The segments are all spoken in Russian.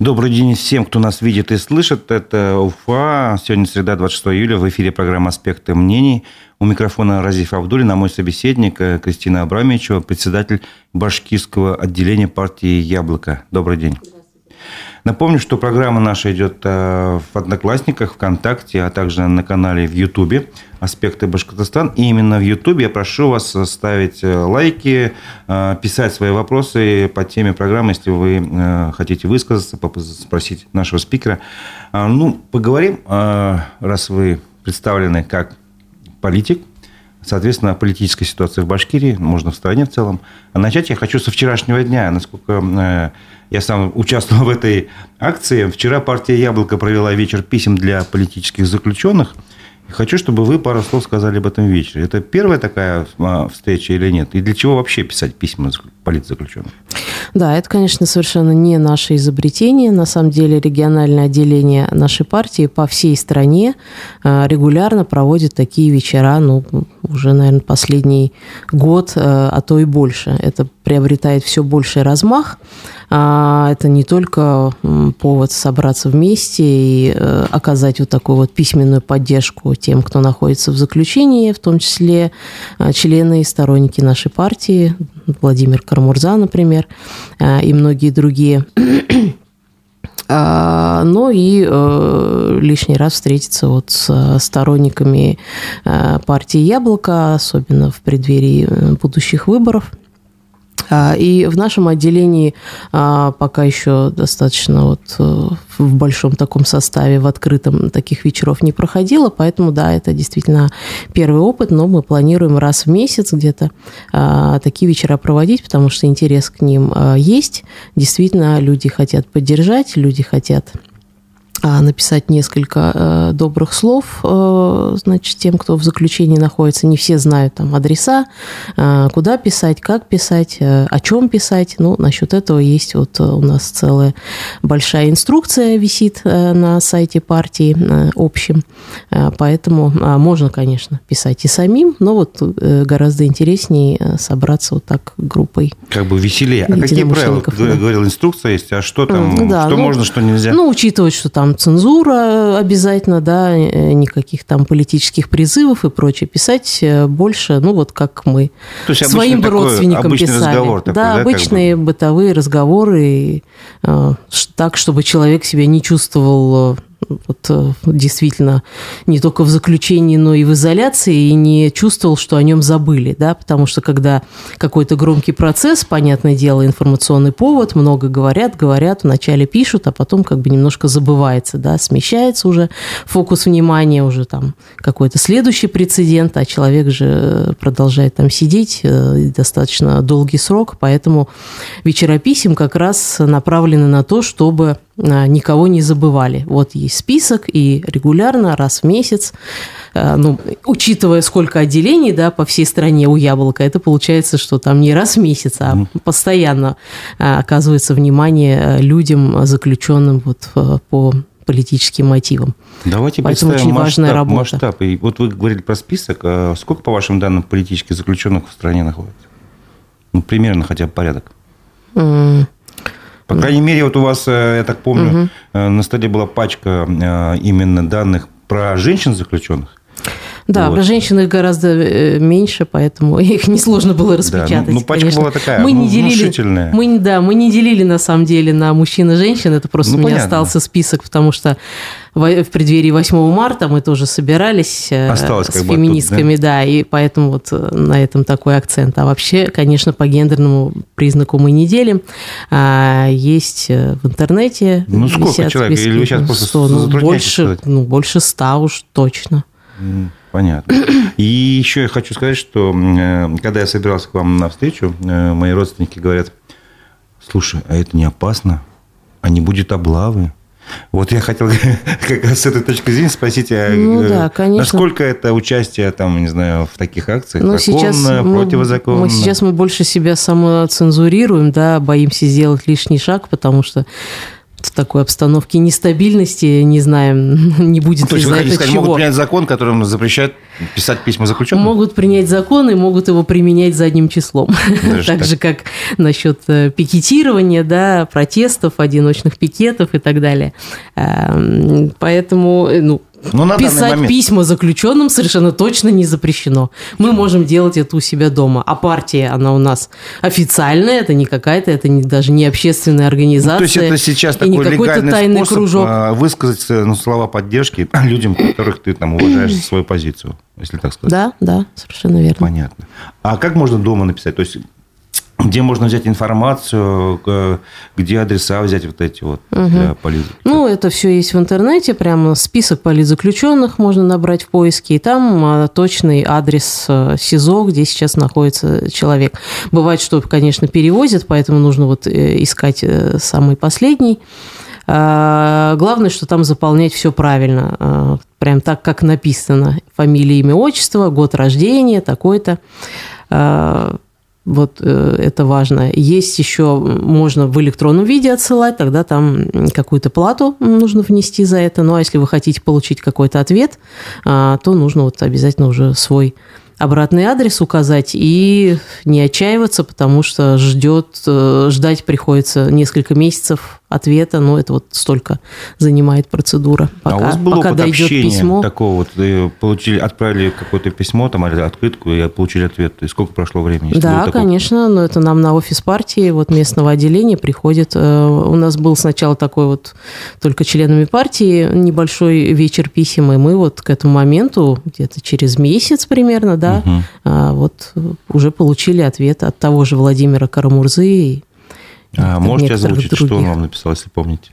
Добрый день всем, кто нас видит и слышит. Это Уфа. Сегодня среда, 26 июля. В эфире программа «Аспекты мнений». У микрофона Разиф Абдулин, а мой собеседник э, Кристина Абрамовичева, председатель башкирского отделения партии «Яблоко». Добрый день. Напомню, что программа наша идет э, в Одноклассниках, ВКонтакте, а также на канале в Ютубе «Аспекты Башкортостан». И именно в Ютубе я прошу вас ставить э, лайки, э, писать свои вопросы по теме программы, если вы хотите высказаться, спросить нашего спикера. Ну, поговорим, раз вы представлены как политик, Соответственно, политическая ситуация в Башкирии, можно в стране в целом. А начать я хочу со вчерашнего дня. Насколько я сам участвовал в этой акции. Вчера партия «Яблоко» провела вечер писем для политических заключенных – Хочу, чтобы вы пару слов сказали об этом вечере. Это первая такая а, встреча или нет? И для чего вообще писать письма политзаключенным? Да, это, конечно, совершенно не наше изобретение. На самом деле региональное отделение нашей партии по всей стране а, регулярно проводит такие вечера, ну, уже, наверное, последний год, а, а то и больше. Это приобретает все больший размах. А, это не только повод собраться вместе и э, оказать вот такую вот письменную поддержку тем, кто находится в заключении, в том числе а, члены и сторонники нашей партии, Владимир Кармурза, например, а, и многие другие но и э, лишний раз встретиться вот с сторонниками э, партии «Яблоко», особенно в преддверии будущих выборов. А, и в нашем отделении а, пока еще достаточно вот э, в большом таком составе, в открытом таких вечеров не проходило, поэтому, да, это действительно первый опыт, но мы планируем раз в месяц где-то а, такие вечера проводить, потому что интерес к ним есть. Действительно, люди хотят поддержать, люди хотят написать несколько э, добрых слов, э, значит, тем, кто в заключении находится. Не все знают там адреса, э, куда писать, как писать, о чем писать. Ну, насчет этого есть вот у нас целая большая инструкция висит на сайте партии общем. Поэтому можно, конечно, писать и самим, но вот гораздо интереснее собраться вот так группой. Как бы веселее. А какие правила? Да. Говорил, инструкция есть, а что там, да, что ну, можно, что нельзя? Ну, учитывать, что там цензура обязательно, да, э, никаких там политических призывов и прочее. Писать э, больше, ну, вот как мы То есть своим такой, родственникам писали. Разговор такой, да, да, обычные как бы? бытовые разговоры, э, так, чтобы человек себя не чувствовал вот, э, действительно не только в заключении, но и в изоляции, и не чувствовал, что о нем забыли, да, потому что когда какой-то громкий процесс, понятное дело, информационный повод, много говорят, говорят, вначале пишут, а потом как бы немножко забывается, да, смещается уже фокус внимания, уже там какой-то следующий прецедент, а человек же продолжает там сидеть э, достаточно долгий срок, поэтому вечера писем как раз направлены на то, чтобы никого не забывали. Вот есть список, и регулярно, раз в месяц, а, ну, учитывая, сколько отделений да, по всей стране у яблока, это получается, что там не раз в месяц, а постоянно а, оказывается внимание людям, заключенным вот по политическим мотивам. Давайте Поэтому очень масштаб, важная работа. масштаб. И вот вы говорили про список. Сколько, по вашим данным, политических заключенных в стране находится? Ну, примерно хотя бы порядок. Mm. По крайней мере, вот у вас, э, я так помню, угу. на столе была пачка э, именно данных про женщин заключенных. Да, вот. про женщин их гораздо меньше, поэтому их несложно было распечатать. Да, ну, ну пачка конечно. была такая, мы не делили, Мы, да, мы не делили на самом деле на мужчин и женщин, это просто ну, у меня понятно. остался список, потому что в преддверии 8 марта мы тоже собирались э, Осталось с феминистками, оттуда, да? да, и поэтому вот э, на этом такой акцент. А вообще, конечно, по гендерному признаку мы не делим. А есть э, в интернете. Ну, сколько человек? Списки, Или вы сейчас просто 100, ну, больше, ну, больше ста уж точно. Понятно. И еще я хочу сказать, что когда я собирался к вам на встречу, мои родственники говорят, слушай, а это не опасно? А не будет облавы? Вот я хотел как раз с этой точки зрения спросить, а ну, да, конечно. насколько это участие там, не знаю, в таких акциях ну, законно, сейчас противозаконно? Мы, мы сейчас мы больше себя самоцензурируем, да, боимся сделать лишний шаг, потому что в такой обстановке нестабильности, не знаем, не будет ну, То есть вы хотите сказать, чего. могут принять закон, которым запрещает писать письма заключенным? Могут принять закон и могут его применять задним числом. Так же, как насчет э, пикетирования, да, протестов, одиночных пикетов и так далее. Эм, поэтому, э, ну, но ну, Писать момент... письма заключенным совершенно точно не запрещено. Мы можем делать это у себя дома. А партия, она у нас официальная, это не какая-то, это не, даже не общественная организация. Ну, то есть это сейчас такой легальный тайный способ кружок. А, высказать э, ну, слова поддержки людям, которых ты там уважаешь свою позицию, если так сказать. Да, да, совершенно верно. Понятно. А как можно дома написать? То есть где можно взять информацию, где адреса взять вот эти вот угу. для политзаключенных? Ну, это все есть в интернете, прямо список политзаключенных можно набрать в поиске, и там а, точный адрес э, СИЗО, где сейчас находится человек. Бывает, что, конечно, перевозят, поэтому нужно вот э, искать э, самый последний. А, главное, что там заполнять все правильно, а, прям так, как написано. Фамилия, имя, отчество, год рождения, такой-то вот э, это важно. Есть еще, можно в электронном виде отсылать, тогда там какую-то плату нужно внести за это. Ну а если вы хотите получить какой-то ответ, а, то нужно вот обязательно уже свой обратный адрес указать и не отчаиваться, потому что ждет, э, ждать приходится несколько месяцев ответа, но это вот столько занимает процедура, пока, а у вас было пока дойдет письмо. Такого вот получили, отправили какое-то письмо, там открытку и получили ответ. И сколько прошло времени? Да, конечно, но это нам на офис партии вот местного отделения приходит. Э, у нас был сначала такой вот только членами партии небольшой вечер писем, и мы вот к этому моменту где-то через месяц примерно, да, угу. вот уже получили ответ от того же Владимира Карамурзы а можете озвучить, других. что он вам написал, если помните?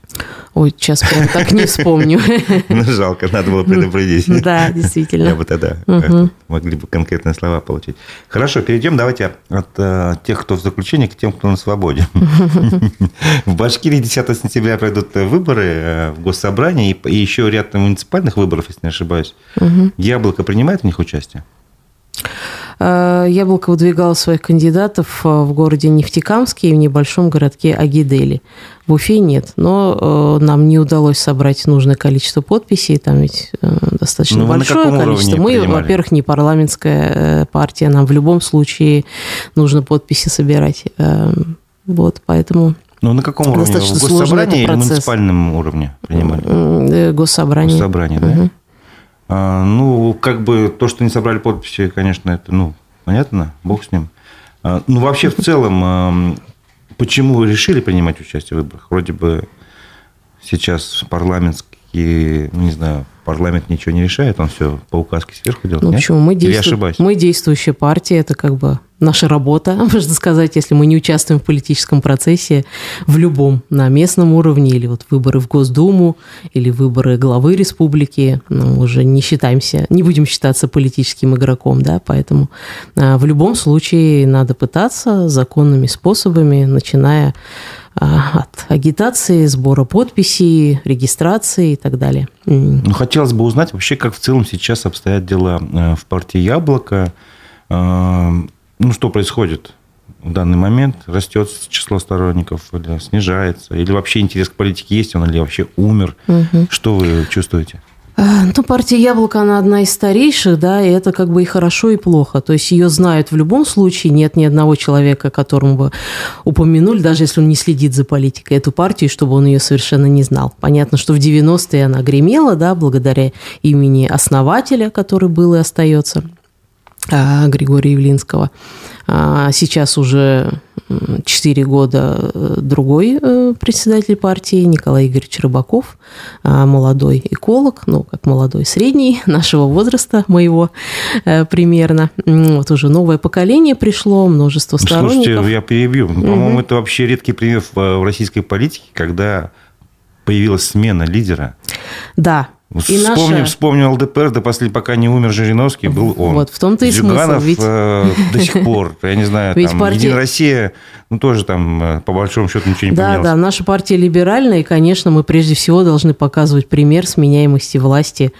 Ой, сейчас прям так не вспомню. Ну, жалко, надо было предупредить. Да, действительно. Я бы тогда могли бы конкретные слова получить. Хорошо, перейдем давайте от э, тех, кто в заключении, к тем, кто на свободе. В Башкирии 10 сентября пройдут выборы э, в Госсобрании и еще ряд муниципальных выборов, если не ошибаюсь. Яблоко принимает в них участие? Э, Яблоко выдвигало своих кандидатов э, в городе Нефтекамске и в небольшом городке Агидели. В Уфе нет, но э, нам не удалось собрать нужное количество подписей, там ведь достаточно ну, большое количество. Мы, во-первых, не парламентская партия, нам в любом случае нужно подписи собирать. Вот, поэтому... Ну, на каком уровне? В госсобрании или муниципальном уровне принимали? Госсобрание. Госсобрание, да? Угу. А, ну, как бы то, что не собрали подписи, конечно, это, ну, понятно, бог с ним. А, ну, вообще, в целом, почему вы решили принимать участие в выборах? Вроде бы сейчас парламентские, ну, не знаю, парламент ничего не решает, он все по указке сверху делает. Ну, нет? почему? Мы, действу... мы действующая партия, это как бы наша работа, можно сказать, если мы не участвуем в политическом процессе в любом, на местном уровне, или вот выборы в Госдуму, или выборы главы республики, ну, мы уже не считаемся, не будем считаться политическим игроком, да, поэтому а, в любом случае надо пытаться законными способами, начиная а, от агитации, сбора подписей, регистрации и так далее. Ну, хотелось бы узнать вообще, как в целом сейчас обстоят дела э, в партии «Яблоко». Ну, что происходит в данный момент? Растет число сторонников или снижается? Или вообще интерес к политике есть он, или вообще умер? Угу. Что вы чувствуете? А, ну, партия «Яблоко», она одна из старейших, да, и это как бы и хорошо, и плохо. То есть ее знают в любом случае, нет ни одного человека, которому бы упомянули, даже если он не следит за политикой, эту партию, чтобы он ее совершенно не знал. Понятно, что в 90-е она гремела, да, благодаря имени основателя, который был и остается, Григория Явлинского. А, сейчас уже 4 года э, другой э, председатель партии Николай Игоревич Рыбаков, а, молодой эколог, ну, как молодой, средний, нашего возраста, моего э, примерно. Вот уже новое поколение пришло, множество сторонников. Слушайте, я перебью. По-моему, угу. это вообще редкий пример в российской политике, когда появилась смена лидера. Да, и вспомним, наша... вспомним ЛДПР, да после пока не умер Жириновский, был он. Вот, в том-то и Зюганов, смысл. Ведь... Э, до сих пор, я не знаю, ведь там, партия... Единая Россия, ну, тоже там, э, по большому счету, ничего не да, поменялось. Да, да, наша партия либеральная, и, конечно, мы прежде всего должны показывать пример сменяемости власти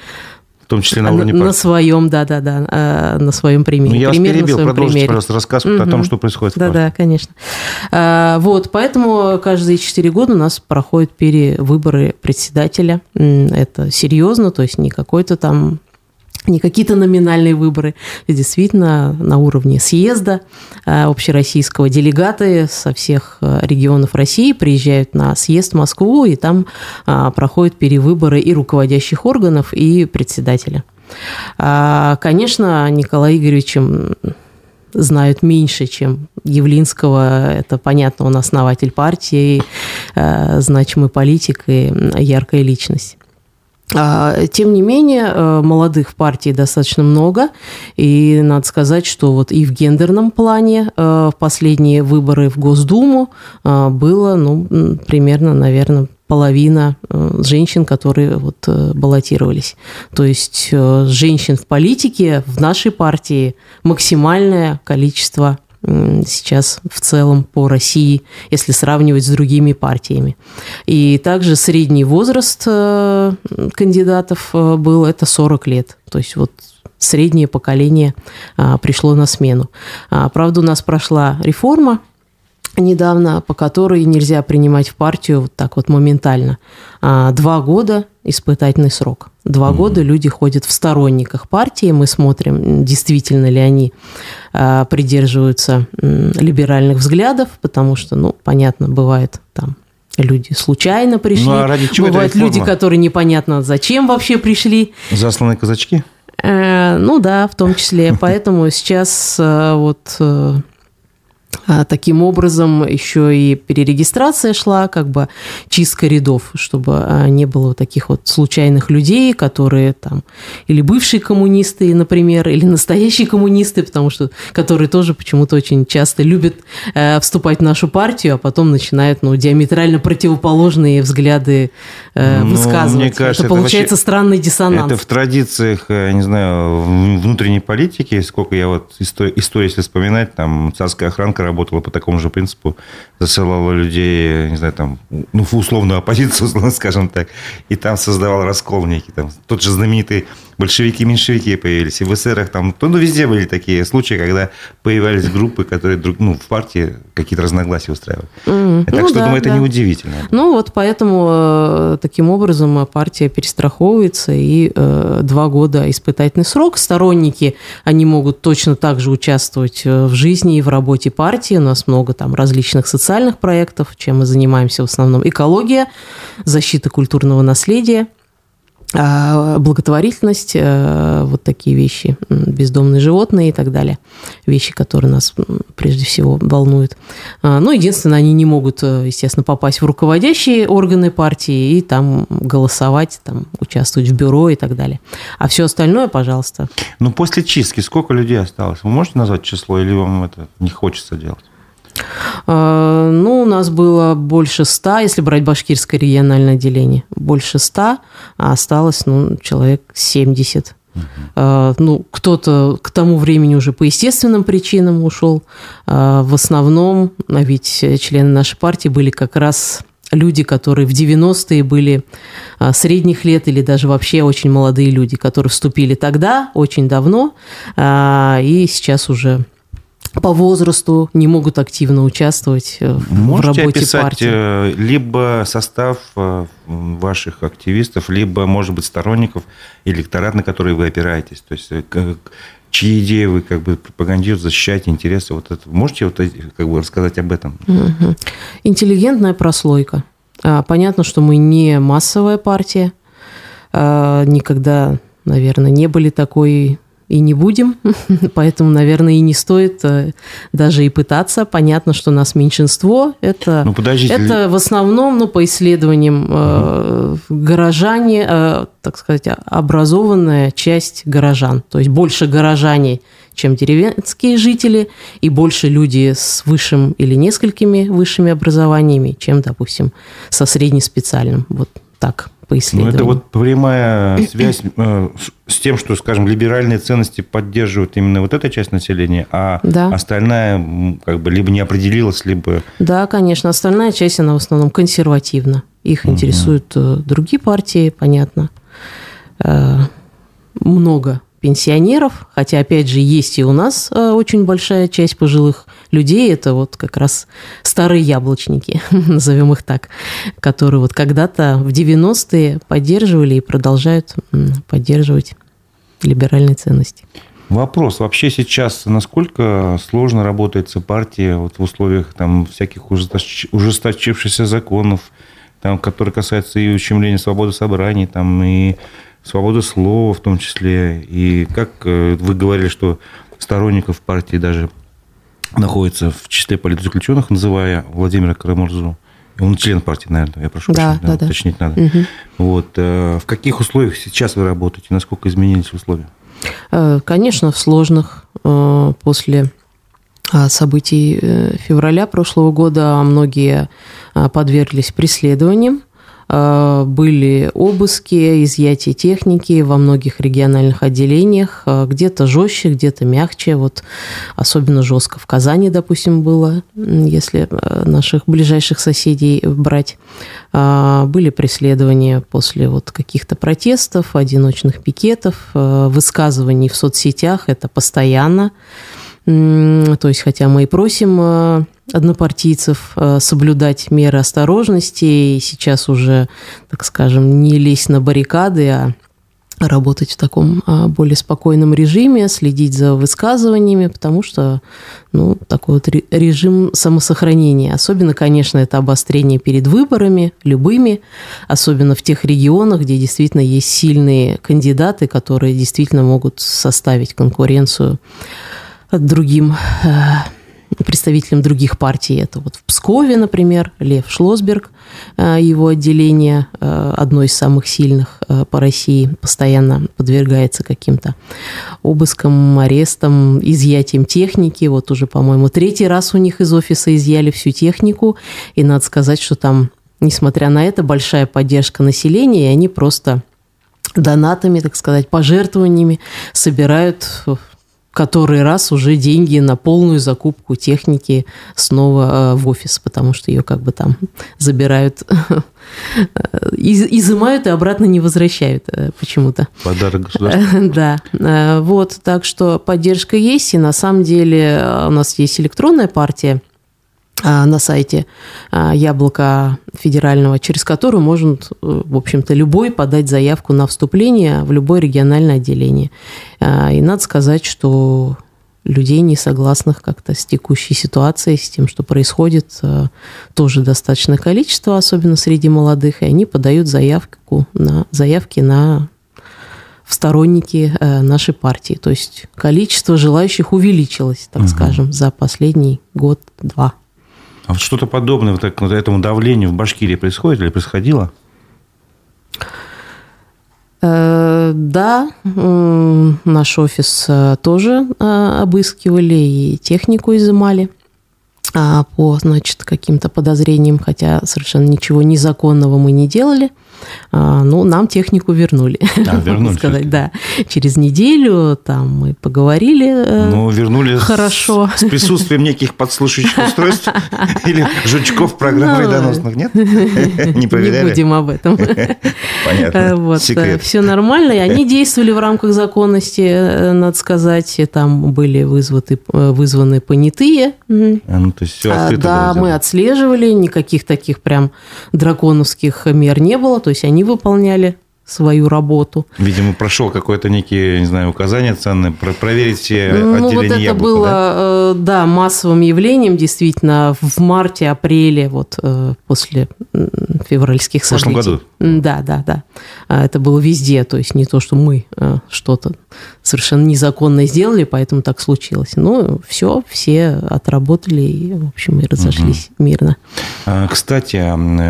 в том числе на уровне партии. На своем, да-да-да, а, на своем примере. Ну, я Пример вас перебил, продолжите, примере. пожалуйста, рассказ угу. о том, что происходит в Да-да, конечно. А, вот, поэтому каждые четыре года у нас проходят перевыборы председателя. Это серьезно, то есть не какой-то там не какие-то номинальные выборы, действительно на уровне съезда э, общероссийского делегаты со всех э, регионов России приезжают на съезд в Москву, и там э, проходят перевыборы и руководящих органов, и председателя. А, конечно, Николай Игоревичем знают меньше, чем Явлинского. Это, понятно, он основатель партии, значимый политик и яркая личность. А, тем не менее, э, молодых в партии достаточно много, и надо сказать, что вот и в гендерном плане э, в последние выборы в Госдуму э, было, ну, примерно, наверное, половина женщин, которые вот баллотировались. То есть женщин в политике в нашей партии максимальное количество сейчас в целом по России, если сравнивать с другими партиями. И также средний возраст э, кандидатов э, был это 40 лет. То есть вот среднее поколение а, пришло на смену. А, правда, у нас прошла реформа недавно, по которой нельзя принимать в партию вот так вот моментально. А, два года испытательный срок. Два mm-hmm. года люди ходят в сторонниках партии, мы смотрим, действительно ли они а, придерживаются либеральных взглядов, потому что, ну, понятно, бывает там люди случайно пришли. Ну, а ради чего Бывают люди, которые непонятно зачем вообще пришли. Засланные казачки? Э, ну да, в том числе. Поэтому сейчас э, вот э, таким образом, еще и перерегистрация шла, как бы чистка рядов, чтобы а, не было таких вот случайных людей, которые там или бывшие коммунисты, например, или настоящие коммунисты, потому что которые тоже почему-то очень часто любят э, вступать в нашу партию, а потом начинают ну, диаметрально противоположные взгляды э, ну, высказывать. Мне кажется, это, это получается вообще, странный диссонанс. Это в традициях, я не знаю, внутренней политики, сколько я вот истории если вспоминать, там царская охранка работала по такому же принципу, засылала людей, не знаю, там, ну, условную оппозицию, скажем так, и там создавал раскол некий. Там, тот же знаменитый большевики меньшевики появились, и в эсерах там, то, ну, везде были такие случаи, когда появлялись группы, которые друг, ну, в партии какие-то разногласия устраивали. Mm. Так ну, что, да, думаю, это да. неудивительно. Ну, вот поэтому э, таким образом партия перестраховывается, и э, два года испытательный срок. Сторонники, они могут точно так же участвовать э, в жизни и в работе партии. У нас много там различных социальных проектов, чем мы занимаемся в основном. Экология, защита культурного наследия – благотворительность, э, вот такие вещи, бездомные животные и так далее, вещи, которые нас прежде всего волнуют. А, ну, единственное, они не могут, э, естественно, попасть в руководящие органы партии и там голосовать, там, участвовать в бюро и так далее. А все остальное, пожалуйста. Ну, после чистки сколько людей осталось? Вы можете назвать число или вам это не хочется делать? А, ну, у нас было больше ста, если брать башкирское региональное отделение, больше ста, а осталось, ну, человек 70. Uh-huh. Ну, кто-то к тому времени уже по естественным причинам ушел. А, в основном, а ведь члены нашей партии были как раз люди, которые в 90-е были средних лет или даже вообще очень молодые люди, которые вступили тогда, очень давно, и сейчас уже по возрасту не могут активно участвовать э, в Можете работе описать партии. Э, либо состав э, ваших активистов, либо, может быть, сторонников, электорат, на который вы опираетесь. То есть чьи идеи вы как бы пропагандируете, защищаете интересы. Вот это. Можете вот как бы рассказать об этом? Угу. Интеллигентная прослойка. А, понятно, что мы не массовая партия. А, никогда, наверное, не были такой и не будем, поэтому, наверное, и не стоит э, даже и пытаться. Понятно, что нас меньшинство. Это, ну, это в основном, ну, по исследованиям, угу. горожане, э, так сказать, образованная часть горожан. То есть больше горожане, чем деревенские жители, и больше люди с высшим или несколькими высшими образованиями, чем, допустим, со среднеспециальным. Вот так по исследованиям. Ну, это вот прямая связь э, с тем, что, скажем, либеральные ценности поддерживают именно вот эта часть населения, а да. остальная как бы либо не определилась, либо... Да, конечно. Остальная часть, она в основном консервативна. Их угу. интересуют э, другие партии, понятно. Э, много пенсионеров, хотя, опять же, есть и у нас э, очень большая часть пожилых людей, это вот как раз старые яблочники, назовем их так, которые вот когда-то в 90-е поддерживали и продолжают поддерживать либеральные ценности. Вопрос. Вообще сейчас насколько сложно работается партия вот в условиях там, всяких ужесточившихся законов, там, которые касаются и ущемления свободы собраний, там, и свободы слова в том числе. И как э, вы говорили, что сторонников партии даже находится в числе политзаключенных, называя Владимира Карамурзу. Он член партии, наверное, я прошу да, прощения, да, да, уточнить надо. Угу. Вот. Э, в каких условиях сейчас вы работаете? Насколько изменились условия? Э, конечно, в сложных. Э, после событий февраля прошлого года многие подверглись преследованиям. Э, были обыски, изъятие техники во многих региональных отделениях, э, где-то жестче, где-то мягче. Вот особенно жестко в Казани, допустим, было, если э, наших ближайших соседей брать. Были преследования после вот каких-то протестов, одиночных пикетов, высказываний в соцсетях, это постоянно. То есть, хотя мы и просим однопартийцев э, соблюдать меры осторожности и сейчас уже, так скажем, не лезть на баррикады, а работать в таком а, более спокойном режиме, следить за высказываниями, потому что ну, такой вот режим самосохранения. Особенно, конечно, это обострение перед выборами, любыми, особенно в тех регионах, где действительно есть сильные кандидаты, которые действительно могут составить конкуренцию другим э, представителям других партий. Это вот в Пскове, например, Лев Шлосберг, э, его отделение, э, одно из самых сильных э, по России, постоянно подвергается каким-то обыскам, арестам, изъятием техники. Вот уже, по-моему, третий раз у них из офиса изъяли всю технику. И надо сказать, что там, несмотря на это, большая поддержка населения, и они просто донатами, так сказать, пожертвованиями собирают который раз уже деньги на полную закупку техники снова э, в офис, потому что ее как бы там забирают, изымают и обратно не возвращают э, почему-то. Подарок государству. Да, э, вот, так что поддержка есть, и на самом деле у нас есть электронная партия, на сайте а, Яблока федерального, через которую может, э, в общем-то, любой подать заявку на вступление в любое региональное отделение. А, и надо сказать, что людей, не согласных как-то с текущей ситуацией, с тем, что происходит, тоже достаточное количество, особенно среди молодых, и они подают заявку на, заявки на в сторонники э, нашей партии. То есть количество желающих увеличилось, так угу. скажем, за последний год-два. А вот что-то подобное вот, вот этому давлению в Башкирии происходит или происходило? Э, да, наш офис э, тоже э, обыскивали и технику изымали а, по, значит, каким-то подозрениям, хотя совершенно ничего незаконного мы не делали. А, ну, нам технику вернули. А, вернули. сказать, да. Через неделю там мы поговорили. Э, ну, вернули хорошо. С, с присутствием неких подслушивающих устройств или жучков программ вредоносных, нет? Не проверяли? Не будем об этом. Понятно. Э, вот. Секрет. Все нормально. И они действовали в рамках законности, э, надо сказать. Там были вызваны, вызваны понятые. А, ну, то есть все открыто Да, мы отслеживали. Никаких таких прям драконовских мер не было то есть они выполняли свою работу. Видимо, прошел какое-то некие, не знаю, указания ценные, про проверить все ну, отделения вот это яблока, было, да? Э, да, массовым явлением, действительно, в марте-апреле, вот э, после февральских событий. В прошлом году? Да, да, да. А это было везде, то есть не то, что мы э, что-то совершенно незаконно сделали, поэтому так случилось. Ну, все, все отработали и, в общем, и разошлись угу. мирно. А, кстати,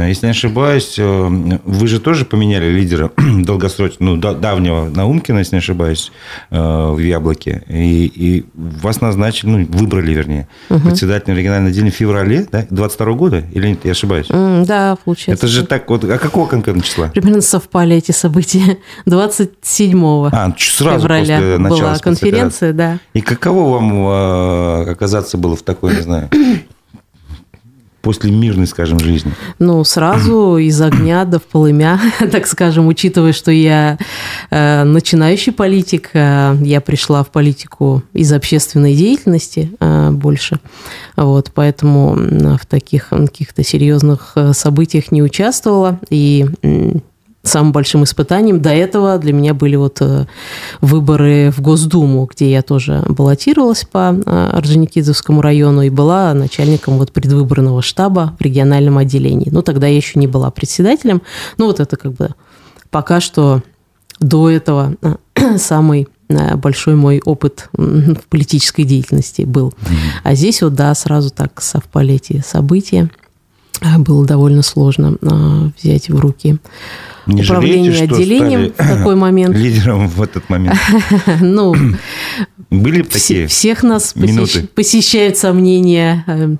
если не ошибаюсь, вы же тоже поменяли лидера долгосрочного, ну, давнего Наумкина, если не ошибаюсь, э, в Яблоке. И, и вас назначили, ну, выбрали, вернее, угу. председателем регионального отделения в феврале, да, 22 года? Или нет, я ошибаюсь? Mm, да, получается. Это же так, вот, а какого конкретно числа? Примерно совпали эти события. 27 а, сразу февраля после начала была конференция, да. И каково вам э, оказаться было в такой, не знаю, после мирной, скажем, жизни? Ну, сразу из огня до в полымя, так скажем, учитывая, что я э, начинающий политик, э, я пришла в политику из общественной деятельности э, больше, вот, поэтому в таких каких-то серьезных э, событиях не участвовала, и самым большим испытанием. До этого для меня были вот э, выборы в Госдуму, где я тоже баллотировалась по э, Орджоникидзевскому району и была начальником вот предвыборного штаба в региональном отделении. Ну, тогда я еще не была председателем. Ну, вот это как бы пока что до этого э, самый большой мой опыт в политической деятельности был. А здесь вот, да, сразу так совпали эти события. Было довольно сложно взять в руки не управление жалеете, отделением в такой момент. Лидером в этот момент. Ну, были такие Всех нас посещают сомнения э,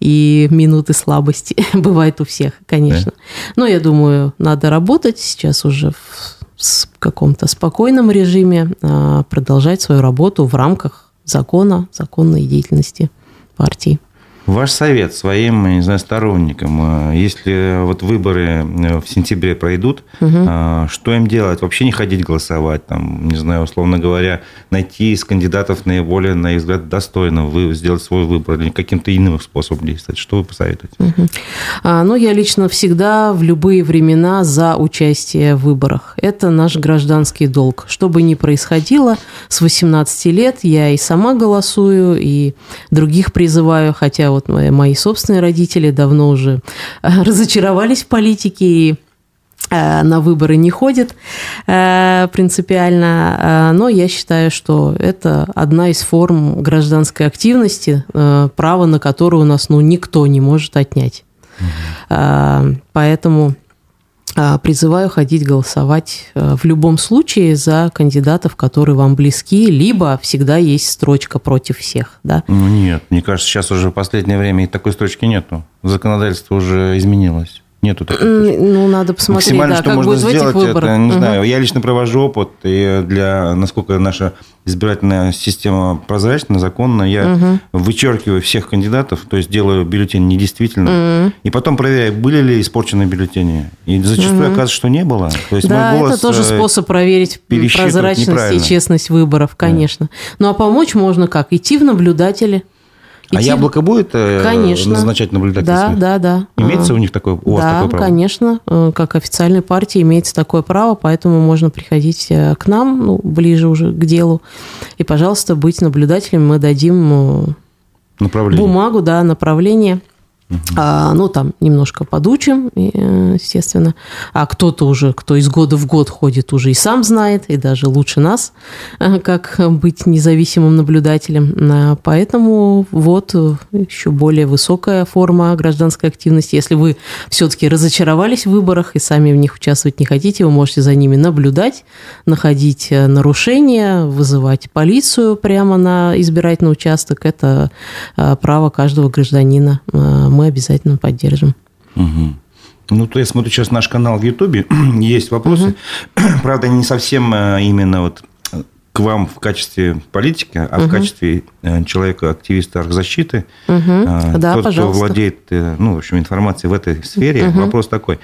и минуты слабости. Бывает у всех, конечно. Но я думаю, надо работать сейчас уже в каком-то спокойном режиме, а, продолжать свою работу в рамках закона, законной деятельности партии. Ваш совет своим, не знаю, сторонникам, э, если вот выборы э, в сентябре пройдут, угу. что им делать? Вообще не ходить голосовать, там, не знаю, условно говоря, найти из кандидатов наиболее, на их взгляд, достойно вы сделать свой выбор или каким-то иным способом действовать? Что вы посоветуете? Угу. А, ну, я лично всегда в любые времена за участие в выборах. Это наш гражданский долг. Что бы ни происходило, с 18 лет я и сама голосую, и других призываю, хотя вот мои, мои собственные родители давно уже э, разочаровались в политике и э, на выборы не ходят э, принципиально, но я считаю, что это одна из форм гражданской активности, право на которое у нас ну, никто не может отнять. Угу. Поэтому призываю ходить голосовать э, в любом случае за кандидатов, которые вам близки, либо всегда есть строчка против всех. Да? Ну нет, мне кажется, сейчас уже в последнее время такой строчки нету. Законодательство уже изменилось. Нету такой Ну, надо посмотреть, Максимально, да, что как можно будет сделать, этих. Это, не угу. знаю, я лично провожу опыт, и для, насколько наша избирательная система прозрачна, законна, я угу. вычеркиваю всех кандидатов, то есть делаю бюллетень недействительным, угу. и потом проверяю, были ли испорчены бюллетени. И зачастую угу. оказывается, что не было. То есть да, это тоже э, способ проверить прозрачность и честность выборов, конечно. Да. Ну, а помочь можно как? Идти в наблюдатели – а яблоко будет э, конечно. назначать наблюдателей? Да, да, да. Имеется у них такое, у вас да, такое право? конечно. Э, как официальной партии имеется такое право, поэтому можно приходить э, к нам, ну, ближе уже к делу, и, пожалуйста, быть наблюдателем. Мы дадим направление. бумагу, да, направление – Угу. А, ну, там немножко подучим, естественно. А кто-то уже, кто из года в год ходит, уже и сам знает, и даже лучше нас, э, как быть независимым наблюдателем. А, поэтому вот еще более высокая форма гражданской активности. Если вы все-таки разочаровались в выборах и сами в них участвовать не хотите, вы можете за ними наблюдать, находить э, нарушения, вызывать полицию прямо на избирательный участок. Это э, право каждого гражданина мы обязательно поддержим. Угу. Ну, то я смотрю сейчас наш канал в Ютубе, есть вопросы. Угу. Правда, не совсем э, именно вот э, к вам в качестве политика, а угу. в качестве э, человека-активиста защиты. Угу. Да, Тот, пожалуйста. кто владеет ну, в общем, информацией в этой сфере. Угу. Вопрос такой.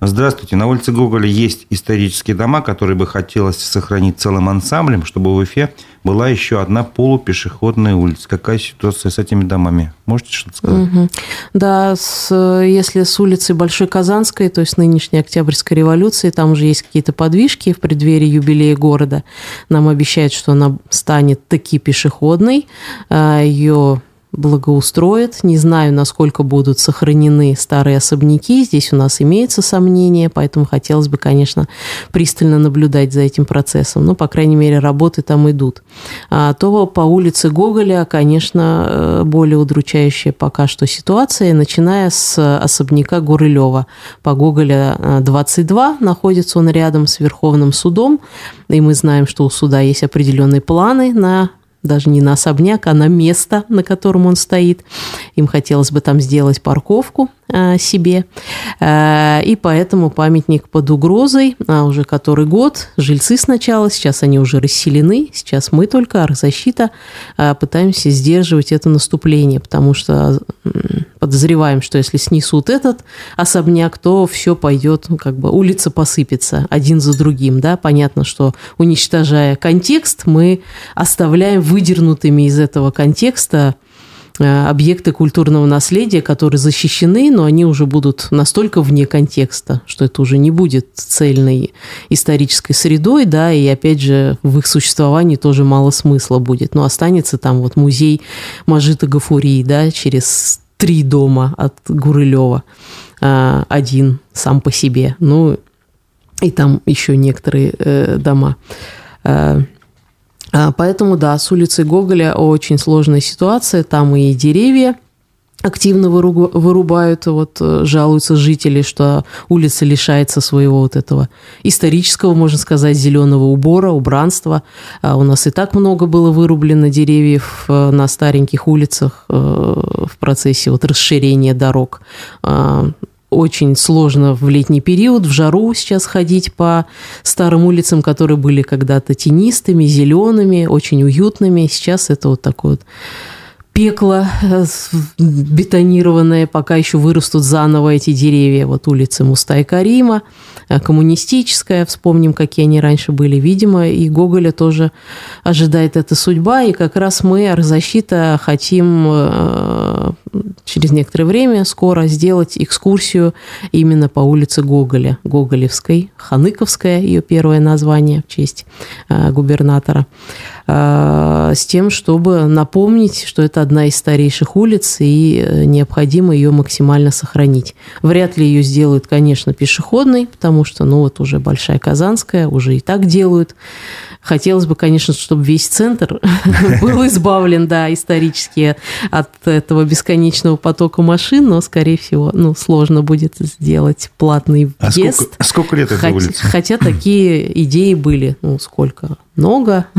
Здравствуйте. На улице Гоголя есть исторические дома, которые бы хотелось сохранить целым ансамблем, чтобы в Уфе была еще одна полупешеходная улица. Какая ситуация с этими домами? Можете что-то сказать? Угу. Да, с, если с улицы Большой Казанской, то есть нынешней Октябрьской революции, там уже есть какие-то подвижки в преддверии юбилея города. Нам обещают, что она станет таки пешеходной. А, Ее благоустроят. Не знаю, насколько будут сохранены старые особняки. Здесь у нас имеются сомнения, поэтому хотелось бы, конечно, пристально наблюдать за этим процессом. Но, по крайней мере, работы там идут. А то по улице Гоголя, конечно, э, более удручающая пока что ситуация, начиная с особняка Гурылева. По Гоголя 22 э, находится он рядом с Верховным судом, и мы знаем, что у суда есть определенные планы на даже не на особняк, а на место, на котором он стоит. Им хотелось бы там сделать парковку себе. Э, и поэтому памятник под угрозой, а уже который год. Жильцы сначала, сейчас они уже расселены. Сейчас мы только, архзащита, э, пытаемся сдерживать это наступление, потому что подозреваем, что если снесут этот особняк, то все пойдет, ну, как бы улица посыпется один за другим, да, понятно, что уничтожая контекст, мы оставляем выдернутыми из этого контекста э, объекты культурного наследия, которые защищены, но они уже будут настолько вне контекста, что это уже не будет цельной исторической средой, да, и опять же в их существовании тоже мало смысла будет. Но останется там вот музей Мажита Гафурии, да, через три дома от Гурылева, э, один сам по себе, ну и там еще некоторые э, дома. А, поэтому, да, с улицы Гоголя очень сложная ситуация. Там и деревья активно вырубают, вот э, жалуются жители, что улица лишается своего вот этого исторического, можно сказать, зеленого убора, убранства. А у нас и так много было вырублено деревьев э, на стареньких улицах э, в процессе вот расширения дорог. Очень сложно в летний период, в жару сейчас ходить по старым улицам, которые были когда-то тенистыми, зелеными, очень уютными. Сейчас это вот такое вот пекло э, бетонированное, пока еще вырастут заново эти деревья. Вот улицы Мустай Карима, э, коммунистическая, вспомним, какие они раньше были. Видимо, и Гоголя тоже ожидает эта судьба, и как раз мы, Арзащита, хотим э, через некоторое время, скоро, сделать экскурсию именно по улице Гоголя, Гоголевской, Ханыковская, ее первое название в честь губернатора. Э, с тем, чтобы напомнить, что это одна из старейших улиц и э, необходимо ее максимально сохранить. Вряд ли ее сделают, конечно, пешеходной, потому что, ну вот уже Большая Казанская, уже и так делают. Хотелось бы, конечно, чтобы весь центр был избавлен, да, исторически от этого бесконечного потока машин, но, скорее всего, ну, сложно будет сделать платный въезд. А сколько, сколько лет этой улице? Хотя такие идеи были, ну, сколько? много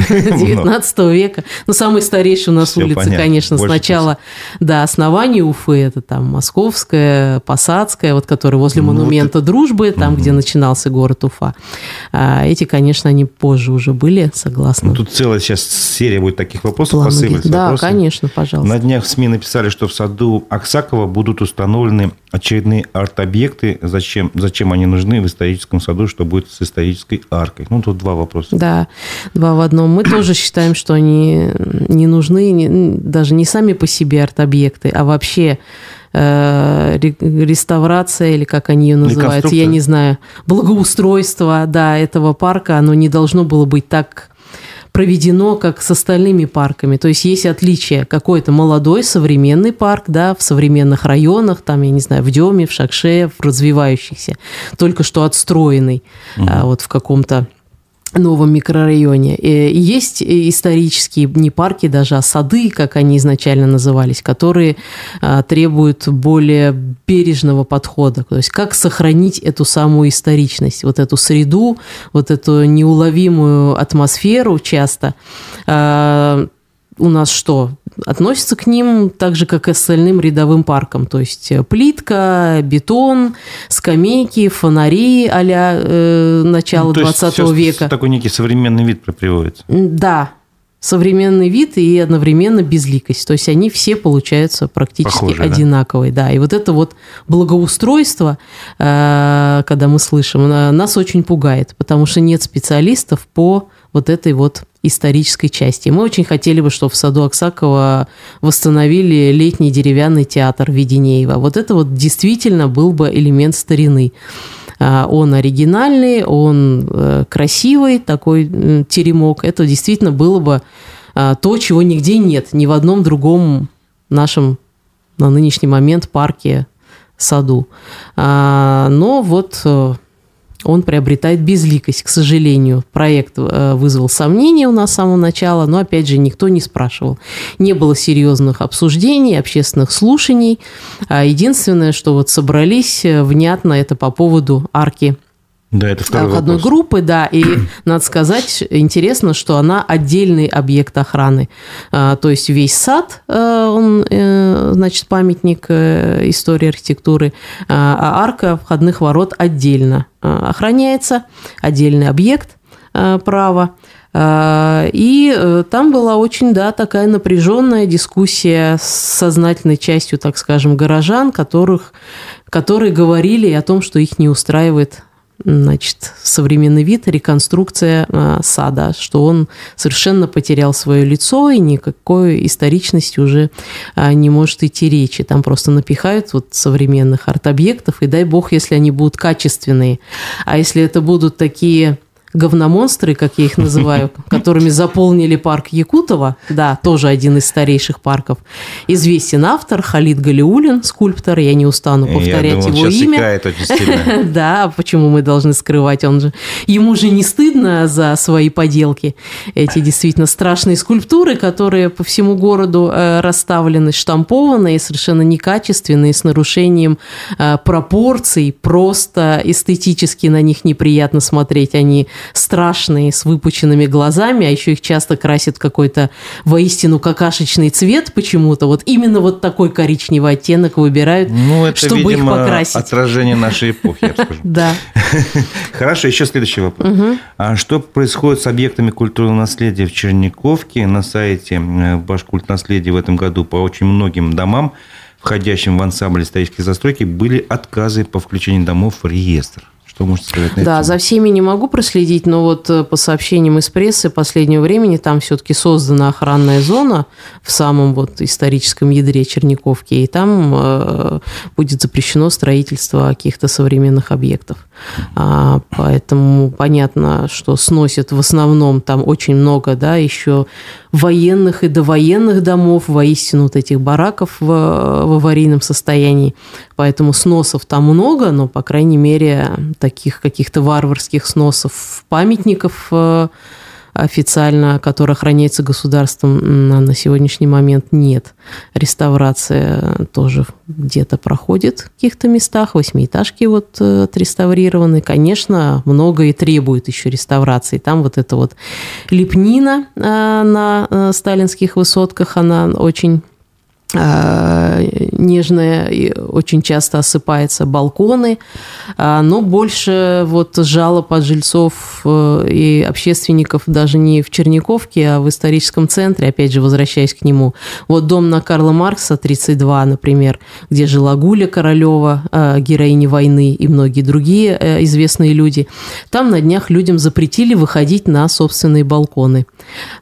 19 века. Ну, самые старейшие у нас улицы, понятно. конечно, Больше сначала до основания Уфы, это там Московская, Посадская, вот которая возле ну, монумента это... Дружбы, там, угу. где начинался город Уфа. А эти, конечно, они позже уже были, согласны. Ну, тут целая сейчас серия будет таких вопросов, посыпались Да, вопросы. конечно, пожалуйста. На днях в СМИ написали, что в саду Аксакова будут установлены очередные арт-объекты. Зачем, зачем они нужны в историческом саду, что будет с исторической аркой? Ну, тут два вопроса. Да два в одном. Мы тоже считаем, что они не нужны не, даже не сами по себе арт-объекты, а вообще э, реставрация, или как они ее называют, я не знаю, благоустройство да, этого парка, оно не должно было быть так проведено, как с остальными парками. То есть есть отличие. Какой-то молодой, современный парк, да, в современных районах, там, я не знаю, в Деме, в Шакше, в развивающихся, только что отстроенный, угу. а, вот в каком-то новом микрорайоне. И есть исторические не парки даже, а сады, как они изначально назывались, которые а, требуют более бережного подхода. То есть как сохранить эту самую историчность, вот эту среду, вот эту неуловимую атмосферу часто а, у нас что? Относится к ним так же, как и остальным рядовым паркам. То есть э, плитка, бетон, скамейки, фонари а-ля э, начала ну, 20 века. такой некий современный вид приводится. Да, современный вид и одновременно безликость. То есть они все получаются практически Похожи, одинаковые. Да? да. И вот это вот благоустройство, э, когда мы слышим, нас очень пугает, потому что нет специалистов по вот этой вот исторической части. Мы очень хотели бы, чтобы в саду Аксакова восстановили летний деревянный театр Веденеева. Вот это вот действительно был бы элемент старины. А, он оригинальный, он э, красивый, такой теремок. Это действительно было бы а, то, чего нигде нет, ни в одном другом нашем на нынешний момент парке, саду. А, но вот э, он приобретает безликость, к сожалению. Проект э, вызвал сомнения у нас с самого начала, но, опять же, никто не спрашивал. Не было серьезных обсуждений, общественных слушаний. А единственное, что вот собрались э, внятно, это по поводу арки да, это второй входной вопрос. группы, да, и надо сказать, интересно, что она отдельный объект охраны. А, то есть весь сад, э, он, э, значит, памятник э, истории архитектуры, а, а арка входных ворот отдельно охраняется, отдельный объект права. И там была очень, да, такая напряженная дискуссия с сознательной частью, так скажем, горожан, которых, которые говорили о том, что их не устраивает значит, современный вид, реконструкция э, сада, что он совершенно потерял свое лицо и никакой историчности уже э, не может идти речи. Там просто напихают вот современных арт-объектов, и дай бог, если они будут качественные. А если это будут такие говномонстры, как я их называю, которыми заполнили парк Якутова, да, тоже один из старейших парков. Известен автор Халид Галиулин, скульптор, я не устану повторять думал, его имя. Да, почему мы должны скрывать, он же, ему же не стыдно за свои поделки. Эти действительно страшные скульптуры, которые по всему городу э, расставлены, штампованные, совершенно некачественные, с нарушением э, пропорций, просто эстетически на них неприятно смотреть, они страшные, с выпученными глазами, а еще их часто красят какой-то воистину какашечный цвет почему-то. Вот именно вот такой коричневый оттенок выбирают, ну, это, чтобы видимо, их покрасить. отражение нашей эпохи, я скажу. Да. Хорошо, еще следующий вопрос. А что происходит с объектами культурного наследия в Черниковке? На сайте Башкульт наследия в этом году по очень многим домам, входящим в ансамбль исторической застройки, были отказы по включению домов в реестр. Что можете сказать на Да, за всеми не могу проследить, но вот э, по сообщениям из прессы последнего времени там все-таки создана охранная зона в самом вот историческом ядре Черниковки, и там э, будет запрещено строительство каких-то современных объектов. А, поэтому понятно, что сносят в основном там очень много, да, еще военных и довоенных домов, воистину вот этих бараков в, в аварийном состоянии. Поэтому сносов там много, но, по крайней мере, таких каких-то варварских сносов памятников э, официально, которая охраняется государством, на сегодняшний момент нет. Реставрация тоже где-то проходит в каких-то местах. Восьмиэтажки вот э, отреставрированы. Конечно, много и требует еще реставрации. Там вот эта вот лепнина э, на сталинских высотках, она очень нежная и очень часто осыпается балконы, а, но больше вот жалоб от жильцов э, и общественников даже не в Черниковке, а в историческом центре, опять же, возвращаясь к нему. Вот дом на Карла Маркса, 32, например, где жила Гуля Королева, а, героиня войны и многие другие э, известные люди. Там на днях людям запретили выходить на собственные балконы.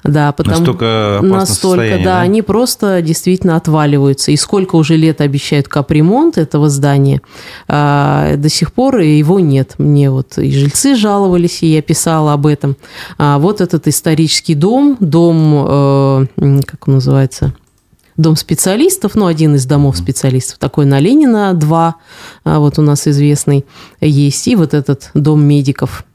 Да, потому, настолько настолько, да, да, они просто действительно отваливаются разваливаются. И сколько уже лет обещают капремонт этого здания, а, до сих пор его нет. Мне вот и жильцы жаловались, и я писала об этом. А вот этот исторический дом, дом, э, как он называется, дом специалистов, ну, один из домов специалистов, такой на Ленина 2, а вот у нас известный есть, и вот этот дом медиков –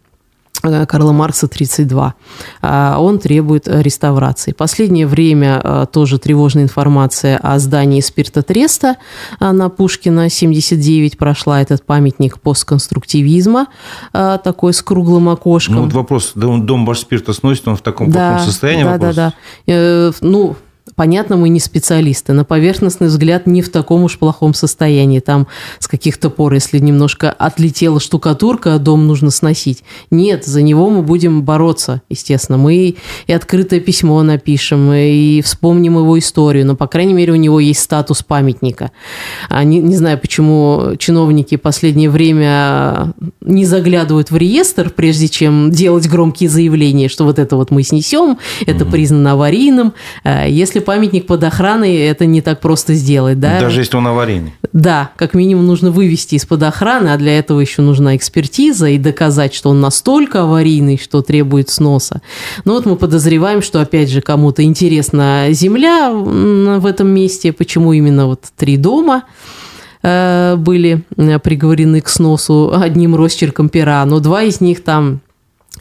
Карла Маркса 32. А, он требует реставрации. Последнее время э, тоже тревожная информация о здании спиртотреста э, на Пушкина 79 прошла этот памятник постконструктивизма, такой с круглым окошком. Ну вот вопрос, дом Башспирта сносит, он в таком да, плохом состоянии? Да, вопрос? да, да. Ну, Понятно, мы не специалисты. На поверхностный взгляд не в таком уж плохом состоянии. Там с каких-то пор, если немножко отлетела штукатурка, дом нужно сносить. Нет, за него мы будем бороться, естественно. Мы и открытое письмо напишем, и вспомним его историю. Но, по крайней мере, у него есть статус памятника. А не, не знаю, почему чиновники в последнее время не заглядывают в реестр, прежде чем делать громкие заявления, что вот это вот мы снесем, это признано аварийным. Если если памятник под охраной, это не так просто сделать, да? Даже если он аварийный. Да, как минимум нужно вывести из-под охраны, а для этого еще нужна экспертиза и доказать, что он настолько аварийный, что требует сноса. Но вот мы подозреваем, что, опять же, кому-то интересна земля в этом месте, почему именно вот три дома э, были э, приговорены к сносу одним росчерком пера, но два из них там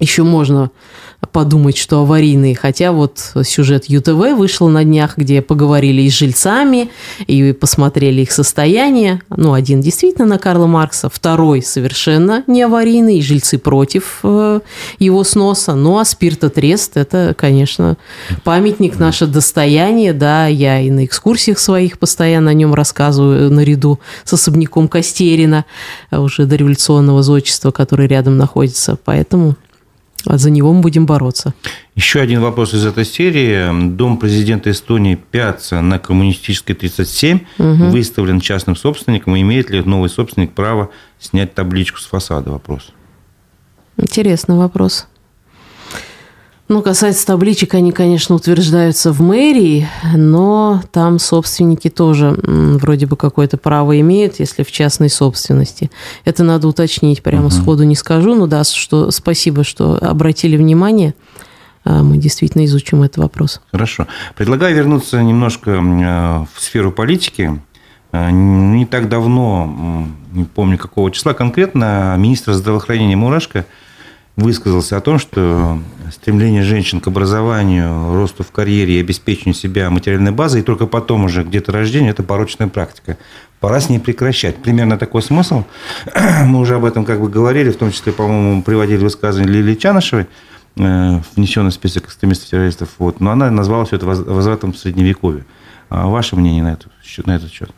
еще можно подумать, что аварийные. Хотя вот сюжет ЮТВ вышел на днях, где поговорили и с жильцами, и посмотрели их состояние. Ну, один действительно на Карла Маркса, второй совершенно не аварийный, и жильцы против э, его сноса. Ну, а спиртотрест – это, конечно, памятник, наше достояние. Да, я и на экскурсиях своих постоянно о нем рассказываю наряду с особняком Костерина, уже дореволюционного зодчества, который рядом находится. Поэтому за него мы будем бороться. Еще один вопрос из этой серии. Дом президента Эстонии Пяца на Коммунистической 37 угу. выставлен частным собственником. Имеет ли новый собственник право снять табличку с фасада? Вопрос. Интересный вопрос. Ну, касается табличек, они, конечно, утверждаются в мэрии, но там собственники тоже вроде бы какое-то право имеют, если в частной собственности. Это надо уточнить, прямо угу. сходу не скажу, но да, что спасибо, что обратили внимание. А, мы действительно изучим этот вопрос. Хорошо. Предлагаю вернуться немножко э, в сферу политики. Э, не так давно, не помню какого числа конкретно, министр здравоохранения Мурашко – высказался о том, что стремление женщин к образованию, росту в карьере и обеспечению себя материальной базой, и только потом уже где-то рождение – это порочная практика. Пора с ней прекращать. Примерно такой смысл. Мы уже об этом как бы говорили, в том числе, по-моему, приводили высказывание Лилии Чанышевой, э, внесенный в список экстремистов-террористов. Вот. Но она назвала все это возвратом в Средневековье. А ваше мнение на, это, на этот счет?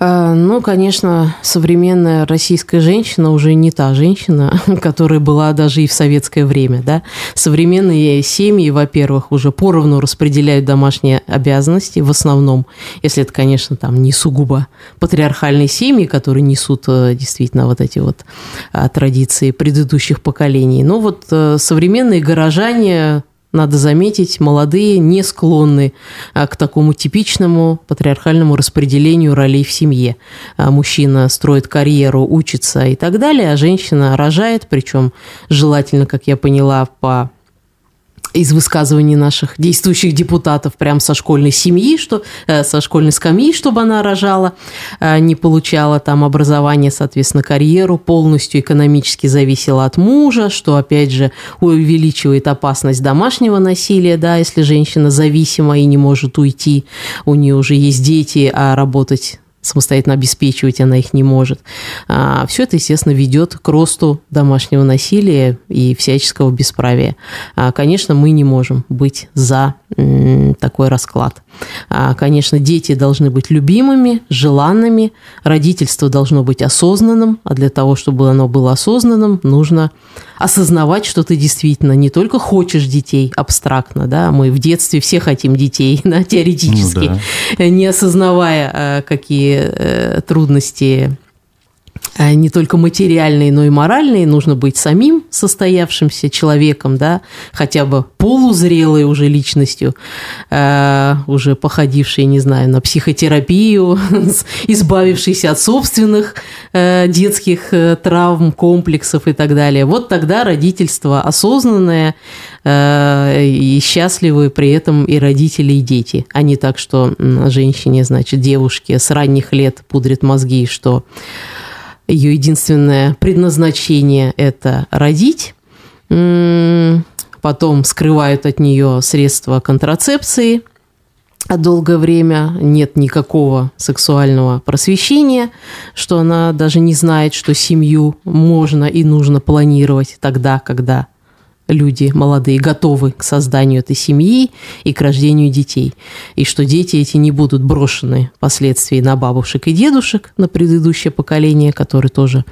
Э, ну, конечно, современная российская женщина уже не та женщина, которая была даже и в советское время. Да? Современные семьи, во-первых, уже поровну распределяют домашние обязанности в основном, если это, конечно, там не сугубо патриархальные семьи, которые несут э, действительно вот эти вот а, традиции предыдущих поколений. Но вот э, современные горожане надо заметить, молодые не склонны а, к такому типичному патриархальному распределению ролей в семье. А, мужчина строит карьеру, учится и так далее, а женщина рожает, причем желательно, как я поняла, по из высказываний наших действующих депутатов прям со школьной семьи, что, э, со школьной скамьи, чтобы она рожала, э, не получала там образование, соответственно, карьеру, полностью экономически зависела от мужа, что, опять же, увеличивает опасность домашнего насилия, да, если женщина зависима и не может уйти, у нее уже есть дети, а работать самостоятельно обеспечивать она их не может. А, Все это, естественно, ведет к росту домашнего насилия и всяческого бесправия. А, конечно, мы не можем быть за такой расклад. А, конечно, дети должны быть любимыми, желанными, родительство должно быть осознанным, а для того, чтобы оно было осознанным, нужно осознавать, что ты действительно не только хочешь детей абстрактно, да, мы в детстве все хотим детей, да, теоретически, ну, да. не осознавая, а, какие э, трудности не только материальные, но и моральные, нужно быть самим состоявшимся человеком, да, хотя бы полузрелой уже личностью, э, уже походившей, не знаю, на психотерапию, избавившейся от собственных э, детских э, травм, комплексов и так далее. Вот тогда родительство осознанное э, и счастливые при этом и родители, и дети, а не так, что женщине, значит, девушке с ранних лет пудрит мозги, что ее единственное предназначение – это родить. Потом скрывают от нее средства контрацепции, а долгое время нет никакого сексуального просвещения, что она даже не знает, что семью можно и нужно планировать тогда, когда люди молодые готовы к созданию этой семьи и к рождению детей. И что дети эти не будут брошены впоследствии на бабушек и дедушек, на предыдущее поколение, которые тоже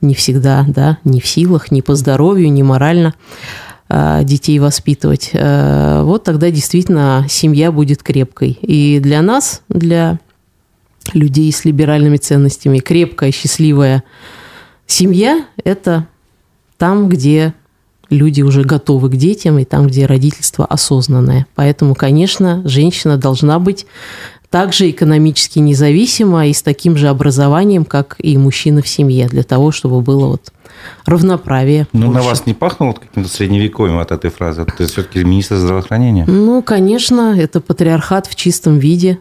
не всегда, да, не в силах, ни по здоровью, ни морально а, детей воспитывать. А, вот тогда действительно семья будет крепкой. И для нас, для людей с либеральными ценностями, крепкая, счастливая семья – это там, где люди уже готовы к детям, и там, где родительство осознанное. Поэтому, конечно, женщина должна быть также экономически независима и с таким же образованием, как и мужчина в семье, для того, чтобы было вот равноправие. Ну, больше. на вас не пахнуло каким-то средневековьем от этой фразы? Ты все-таки министр здравоохранения. Ну, конечно, это патриархат в чистом виде.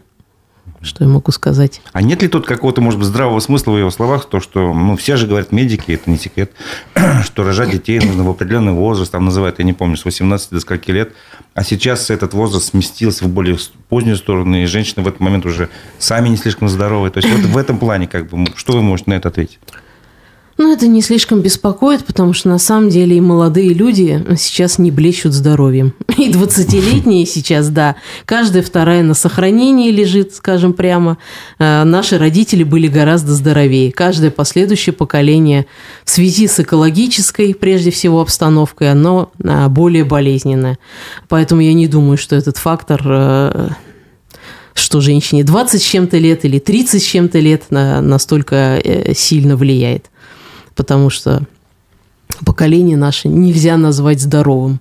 Что я могу сказать? А нет ли тут какого-то, может быть, здравого смысла в его словах, то, что, ну, все же говорят медики, это не секрет, что рожать детей нужно в определенный возраст, там называют, я не помню, с 18 до скольки лет, а сейчас этот возраст сместился в более позднюю сторону, и женщины в этот момент уже сами не слишком здоровые. То есть вот в этом плане, как бы, что вы можете на это ответить? Ну, это не слишком беспокоит, потому что на самом деле и молодые люди сейчас не блещут здоровьем. И 20-летние сейчас, да, каждая вторая на сохранении лежит, скажем прямо. Э, наши родители были гораздо здоровее. Каждое последующее поколение в связи с экологической, прежде всего, обстановкой, оно э, более болезненное. Поэтому я не думаю, что этот фактор э, что женщине 20 с чем-то лет или 30 с чем-то лет настолько сильно влияет потому что поколение наше нельзя назвать здоровым.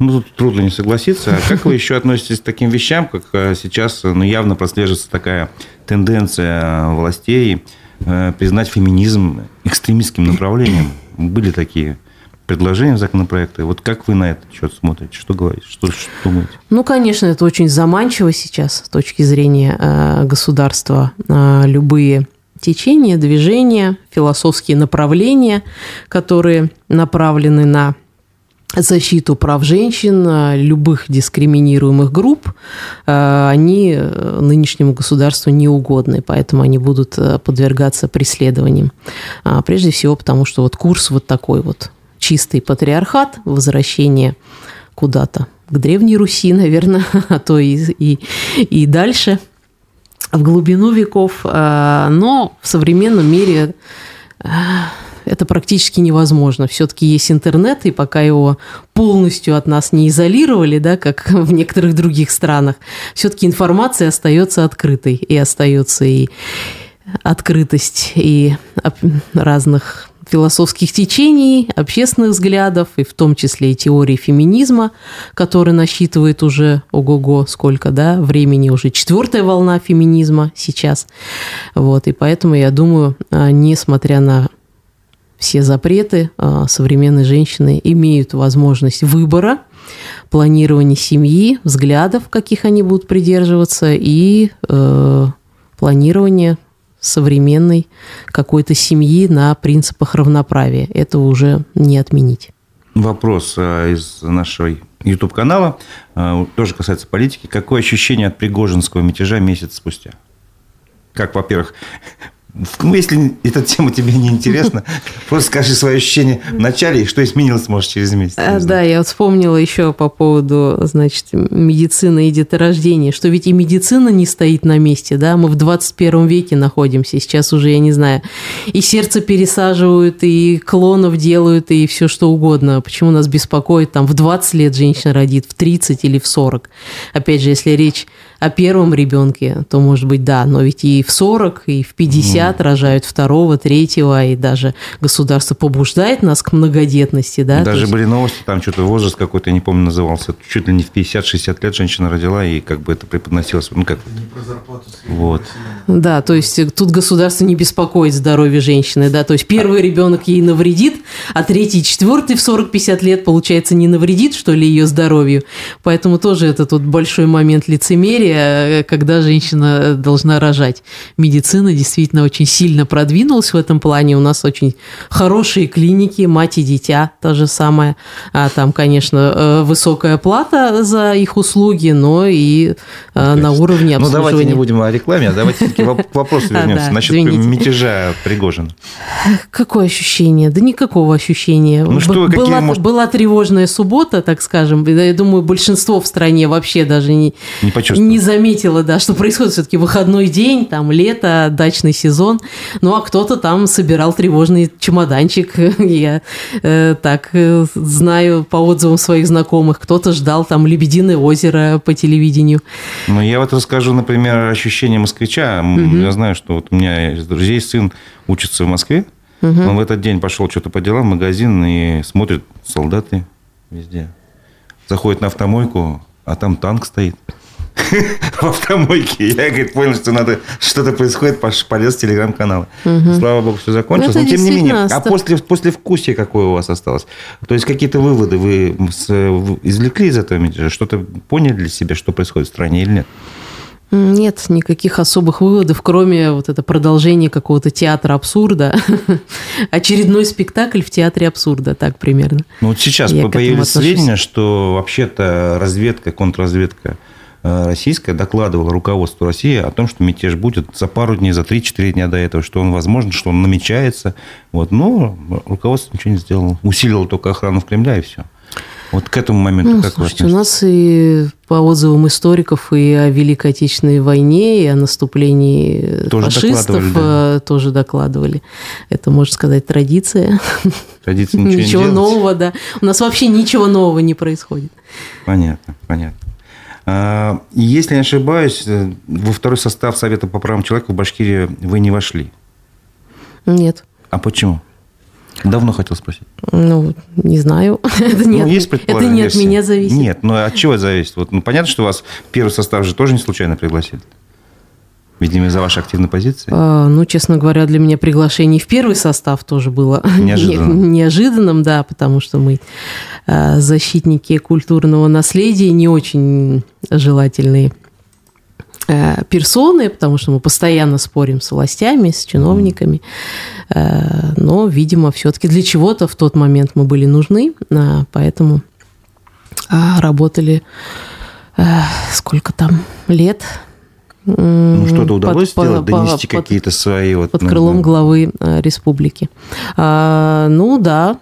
Ну, тут трудно не согласиться. А как вы еще относитесь к таким вещам, как э, сейчас ну, явно прослеживается такая тенденция властей э, признать феминизм экстремистским направлением? Были такие предложения в законопроекты. Вот как вы на этот счет смотрите? Что говорите? Что, что думаете? Ну, конечно, это очень заманчиво сейчас с точки зрения э, государства. Э, любые течения, движения, философские направления, которые направлены на защиту прав женщин, э, любых дискриминируемых групп, э, они э, нынешнему государству не угодны, поэтому они будут подвергаться преследованиям. А, прежде всего потому, что вот курс вот такой вот чистый патриархат, возвращение куда-то к Древней Руси, наверное, а то и, и, и дальше, в глубину веков. Но в современном мире это практически невозможно. Все-таки есть интернет, и пока его полностью от нас не изолировали, да, как в некоторых других странах, все-таки информация остается открытой, и остается и открытость и разных философских течений, общественных взглядов, и в том числе и теории феминизма, который насчитывает уже, ого-го, сколько, да, времени, уже четвертая волна феминизма сейчас. Вот, и поэтому я думаю, а, несмотря на все запреты, а, современные женщины имеют возможность выбора, планирования семьи, взглядов, каких они будут придерживаться, и э, планирования современной какой-то семьи на принципах равноправия. Этого уже не отменить. Вопрос а, из нашего YouTube-канала, а, тоже касается политики. Какое ощущение от Пригожинского мятежа месяц спустя? Как, во-первых, ну, если эта тема тебе не интересна, просто скажи свои ощущения в начале и что изменилось, может, через месяц. А, да, я вот вспомнила еще по поводу, значит, медицины и деторождения, что ведь и медицина не стоит на месте, да, мы в 21 веке находимся, сейчас уже, я не знаю, и сердце пересаживают, и клонов делают, и все что угодно. Почему нас беспокоит, там, в 20 лет женщина родит, в 30 или в 40? Опять же, если речь о первом ребенке, то, может быть, да, но ведь и в 40, и в 50 mm. рожают второго, третьего, и даже государство побуждает нас к многодетности, да. Даже есть... были новости, там что-то возраст какой-то, я не помню, назывался, чуть ли не в 50-60 лет женщина родила, и как бы это преподносилось, ну как... Не про зарплату. Вот. Да, то есть тут государство не беспокоит здоровье женщины, да, то есть первый ребенок ей навредит, а третий, четвертый в 40-50 лет, получается, не навредит, что ли, ее здоровью. Поэтому тоже это тут большой момент лицемерия, история, когда женщина должна рожать. Медицина действительно очень сильно продвинулась в этом плане. У нас очень хорошие клиники, мать и дитя, то же самое. А там, конечно, э, высокая плата за их услуги, но и э, на уровне обслуживания. Ну, давайте не будем о рекламе, а давайте все-таки к вопросу вернемся. Насчет мятежа Пригожин. Какое ощущение? Да никакого ощущения. Ну, что, была, может... была тревожная суббота, так скажем. Я думаю, большинство в стране вообще даже не, не, не заметила, да, что происходит все-таки выходной день, там лето, дачный сезон. Ну, а кто-то там собирал тревожный чемоданчик. Я э, так э, знаю по отзывам своих знакомых. Кто-то ждал там «Лебединое озеро» по телевидению. Ну, я вот расскажу, например, ощущение москвича. Угу. Я знаю, что вот у меня из друзей сын учится в Москве. Угу. Он в этот день пошел что-то по делам в магазин и смотрит солдаты везде. Заходит на автомойку, а там танк стоит. в автомойке. Я, говорит, понял, что надо что-то происходит, полез в телеграм-канал. Угу. Слава богу, все закончилось. Ну, Но, тем не менее, а после, после вкусия какое у вас осталось? То есть какие-то выводы вы извлекли из этого мятежа? Что-то поняли для себя, что происходит в стране или нет? Нет никаких особых выводов, кроме вот это продолжения какого-то театра абсурда. Очередной спектакль в театре абсурда, так примерно. Ну вот сейчас Я появились сведения, что вообще-то разведка, контрразведка российская докладывала руководству России о том, что мятеж будет за пару дней, за 3-4 дня до этого, что он возможен, что он намечается. Вот. Но руководство ничего не сделало. Усилило только охрану в Кремля и все. Вот к этому моменту ну, как слушайте, у нас и по отзывам историков и о Великой Отечественной войне, и о наступлении тоже фашистов докладывали, да. Э, тоже докладывали. Это, можно сказать, традиция. Традиция ничего, ничего не нового, да. У нас вообще ничего нового не происходит. Понятно, понятно. А, если не ошибаюсь, э, во второй состав Совета по правам человека в Башкирии вы не вошли. Нет. А почему? Давно хотел спросить. Ну, не знаю. это не, ну, от, есть это не от меня зависит. Нет, но ну, от чего зависит? Вот, ну, понятно, что вас первый состав же тоже не случайно пригласили. Видимо, из-за вашей активной позиции? А, ну, честно говоря, для меня приглашение в первый состав тоже было неожиданным, неожиданным да, потому что мы а, защитники культурного наследия не очень желательные а, персоны, потому что мы постоянно спорим с властями, с чиновниками. А, но, видимо, все-таки для чего-то в тот момент мы были нужны, поэтому работали сколько там лет, ну, что-то удалось под, сделать, донести под, какие-то свои... Вот, под крылом да. главы э, республики. А, ну, да,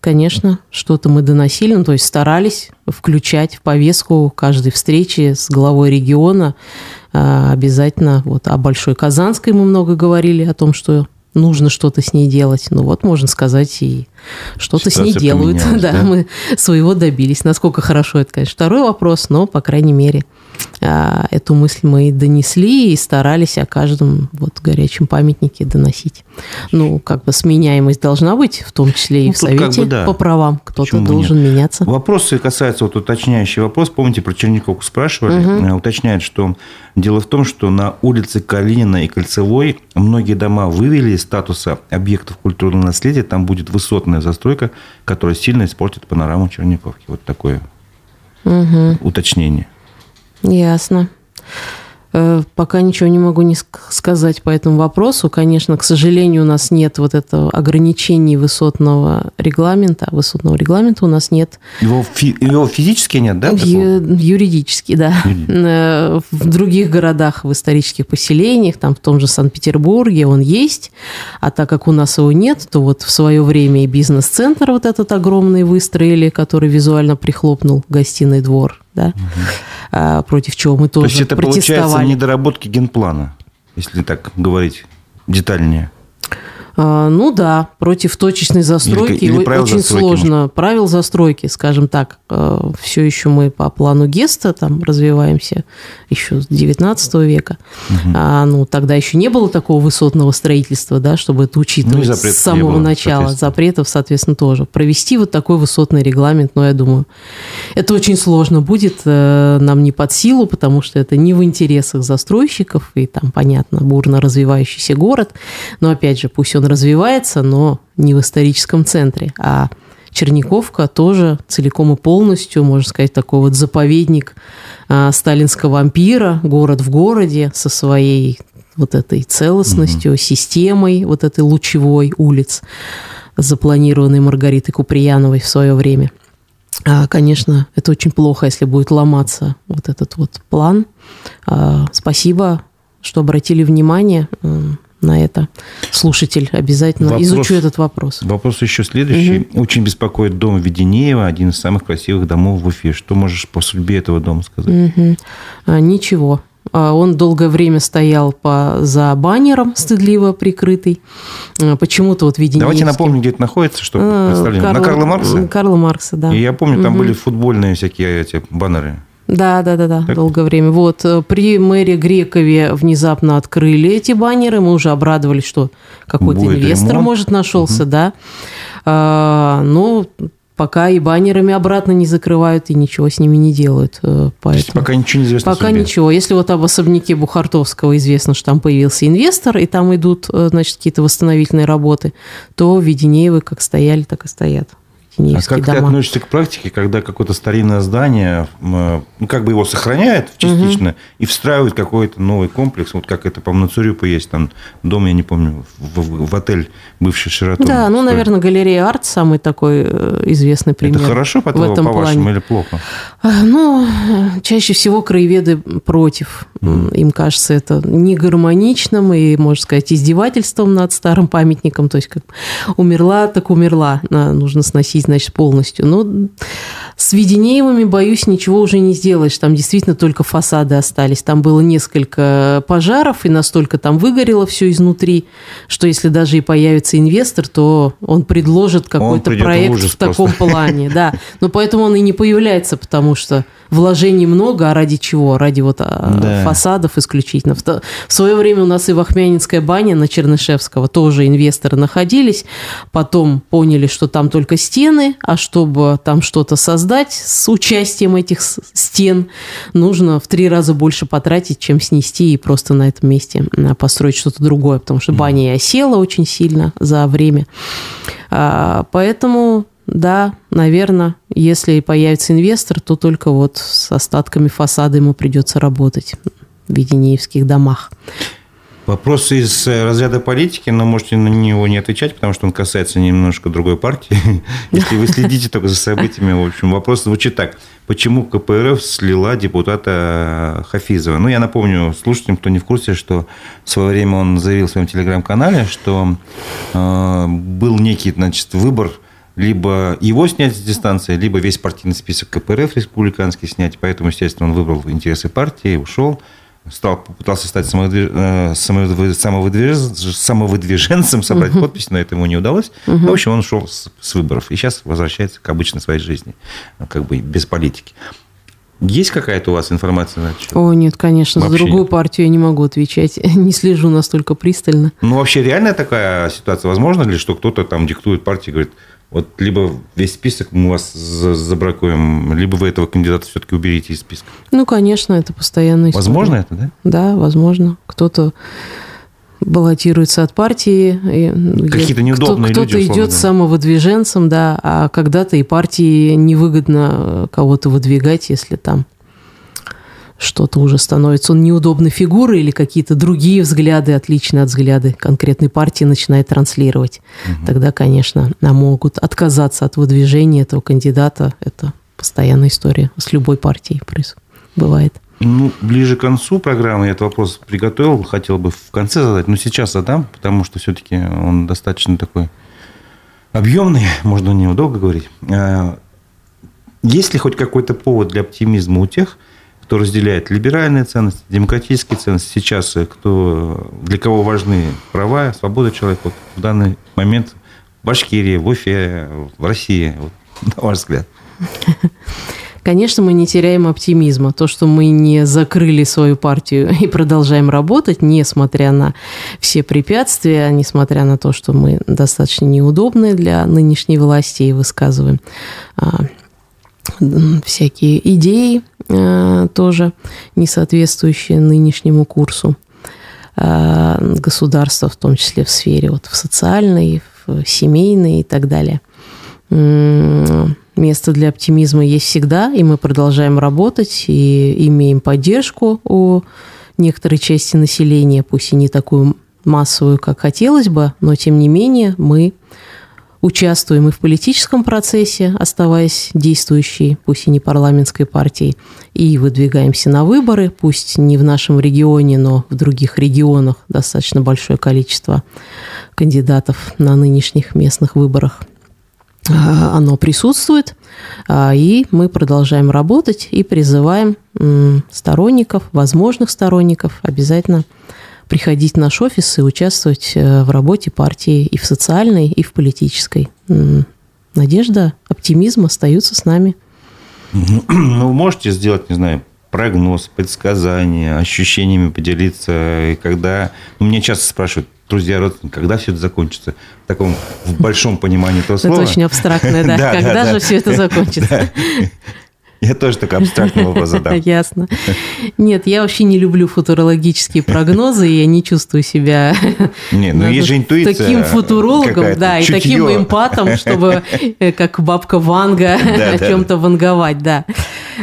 конечно, что-то мы доносили, ну, то есть старались включать в повестку каждой встречи с главой региона. А, обязательно вот о Большой Казанской мы много говорили, о том, что нужно что-то с ней делать. Ну вот, можно сказать, и что-то с ней делают. Да, да, мы своего добились. Насколько хорошо, это, конечно, второй вопрос, но, по крайней мере, эту мысль мы донесли и старались о каждом вот горячем памятнике доносить. Ну, как бы сменяемость должна быть, в том числе и ну, в Совете как бы, да. по правам. Кто-то должен нет? меняться. Вопросы касаются, вот уточняющий вопрос, помните, про Черниковку спрашивали, угу. уточняет, что дело в том, что на улице Калинина и Кольцевой многие дома вывели из статуса объектов культурного наследия, там будет высотная застройка, которая сильно испортит панораму Черниковки. Вот такое угу. уточнение. Ясно. Э, пока ничего не могу не сказать по этому вопросу. Конечно, к сожалению, у нас нет вот этого ограничений высотного регламента. Высотного регламента у нас нет. Его, фи- его физически нет, да? Ю- юридически, да. Юридически. Э, в других городах, в исторических поселениях, там в том же Санкт-Петербурге он есть. А так как у нас его нет, то вот в свое время и бизнес-центр вот этот огромный выстроили, который визуально прихлопнул гостиный двор да, угу. против чего мы тоже То есть это получается недоработки генплана, если так говорить детальнее. А, ну да, против точечной застройки или, или очень застройки, сложно. Может? Правил застройки, скажем так, а, все еще мы по плану Геста там развиваемся еще с 19 века. Угу. А, ну, тогда еще не было такого высотного строительства, да, чтобы это учитывать ну, с самого было, начала. Запретов, соответственно, тоже. Провести вот такой высотный регламент, ну, я думаю, это очень сложно будет, э, нам не под силу, потому что это не в интересах застройщиков, и там, понятно, бурно развивающийся город, но, опять же, пусть он развивается, но не в историческом центре. А Черниковка тоже целиком и полностью, можно сказать, такой вот заповедник а, сталинского ампира, город в городе со своей вот этой целостностью, угу. системой вот этой лучевой улиц, запланированной Маргаритой Куприяновой в свое время. А, конечно, это очень плохо, если будет ломаться вот этот вот план. А, спасибо, что обратили внимание на это слушатель обязательно вопрос, изучу этот вопрос. Вопрос еще следующий. Угу. Очень беспокоит дом Веденеева, один из самых красивых домов в Уфе. Что можешь по судьбе этого дома сказать? Угу. А, ничего. А, он долгое время стоял по, за баннером, стыдливо прикрытый. А, почему-то вот Веденеевский... Давайте напомним, где это находится, чтобы а, представление. Карла, На Карла Маркса? Карла Маркса, да. И я помню, там угу. были футбольные всякие эти баннеры. Да, да, да, да, так. долгое время. Вот э, при мэре Грекове внезапно открыли эти баннеры, мы уже обрадовались, что какой-то Будет инвестор, ремонт. может, нашелся, угу. да. А, но пока и баннерами обратно не закрывают и ничего с ними не делают. Поэтому... То есть пока ничего не известно. Пока ничего. Если вот об особняке Бухартовского известно, что там появился инвестор, и там идут, э, значит, какие-то восстановительные работы, то Веденеевы как стояли, так и стоят. А как дома. ты относишься к практике, когда какое-то старинное здание, ну, как бы его сохраняют частично угу. и встраивают какой-то новый комплекс, вот как это, по-моему, на есть, там дом, я не помню, в, в, в отель бывший Шератон. Да, ну, наверное, галерея Арт самый такой э, известный пример. Это хорошо, по этом по-вашему, или плохо? А, ну, чаще всего краеведы против. Mm. Им кажется это не гармоничным и, можно сказать, издевательством над старым памятником. То есть, как умерла, так умерла. Нужно сносить значит, полностью. Но С Веденеевыми, боюсь, ничего уже не сделаешь. Там действительно только фасады остались. Там было несколько пожаров, и настолько там выгорело все изнутри, что если даже и появится инвестор, то он предложит какой-то проект в, в таком просто. плане. Да. Но поэтому он и не появляется, потому что вложений много, а ради чего? Ради вот а, да. фасадов исключительно. В, в свое время у нас и Вахмянинская баня на Чернышевского тоже инвесторы находились, потом поняли, что там только стены, а чтобы там что-то создать с участием этих стен, нужно в три раза больше потратить, чем снести и просто на этом месте построить что-то другое, потому что баня и осела очень сильно за время. А, поэтому да, наверное, если появится инвестор, то только вот с остатками фасада ему придется работать в Веденеевских домах. Вопрос из э, разряда политики, но можете на него не отвечать, потому что он касается немножко другой партии. Если вы следите только за событиями, в общем, вопрос звучит так. Почему КПРФ слила депутата Хафизова? Ну, я напомню слушателям, кто не в курсе, что в свое время он заявил в своем телеграм-канале, что э, был некий, значит, выбор – либо его снять с дистанции, либо весь партийный список КПРФ республиканский снять. Поэтому, естественно, он выбрал интересы партии, ушел, стал, попытался стать э, самовыдвиженцем, собрать угу. подпись, но это ему не удалось. Угу. в общем, он ушел с, с выборов и сейчас возвращается к обычной своей жизни, как бы без политики. Есть какая-то у вас информация на это? О, нет, конечно. Вообще за другую нет. партию я не могу отвечать. Не слежу настолько пристально. Ну, вообще реальная такая ситуация? Возможно ли, что кто-то там диктует партии, говорит, вот либо весь список мы вас забракуем, либо вы этого кандидата все-таки уберите из списка. Ну, конечно, это постоянно. Возможно это, да? Да, возможно. Кто-то баллотируется от партии. Какие-то неудобные кто, люди. Кто-то идет самовыдвиженцем, да, а когда-то и партии невыгодно кого-то выдвигать, если там что-то уже становится он неудобной фигурой или какие-то другие взгляды, отличные от взгляда конкретной партии, начинает транслировать. Угу. Тогда, конечно, нам могут отказаться от выдвижения этого кандидата. Это постоянная история с любой партией бывает. Ну, ближе к концу программы я этот вопрос приготовил, хотел бы в конце задать, но сейчас задам, потому что все-таки он достаточно такой объемный, можно о нем долго говорить. А, есть ли хоть какой-то повод для оптимизма у тех, кто разделяет либеральные ценности, демократические ценности, сейчас э, кто, для кого важны права, свобода человека, вот в данный момент в Башкирии, в Уфе, в России, вот, на ваш взгляд? Конечно, мы не теряем оптимизма. То, что мы не закрыли свою партию и продолжаем работать, несмотря на все препятствия, несмотря на то, что мы достаточно неудобны для нынешней власти и высказываем а, всякие идеи, тоже не соответствующие нынешнему курсу э, государства, в том числе в сфере вот, в социальной, в семейной и так далее. Место для оптимизма есть всегда, и мы продолжаем работать, и имеем поддержку у некоторой части населения, пусть и не такую массовую, как хотелось бы, но тем не менее мы участвуем и в политическом процессе, оставаясь действующей, пусть и не парламентской партией, и выдвигаемся на выборы, пусть не в нашем регионе, но в других регионах достаточно большое количество кандидатов на нынешних местных выборах. А, оно присутствует, а, и мы продолжаем работать и призываем сторонников, возможных сторонников обязательно приходить в наш офис и участвовать э, в работе партии и в социальной, и в политической. Надежда, оптимизм остаются с нами. Ну, можете сделать, не знаю, прогноз, предсказание, ощущениями поделиться, и когда... Ну, мне часто спрашивают, друзья, родственники, когда все это закончится? В таком в большом понимании этого слова. Это очень абстрактное, да. Когда же все это закончится? Я тоже такой абстрактный вопрос задам. Ясно. Нет, я вообще не люблю футурологические прогнозы, и я не чувствую себя не, ну, есть же интуиция таким футурологом, да, и таким эмпатом, чтобы, э, как бабка Ванга, о чем-то ванговать, да.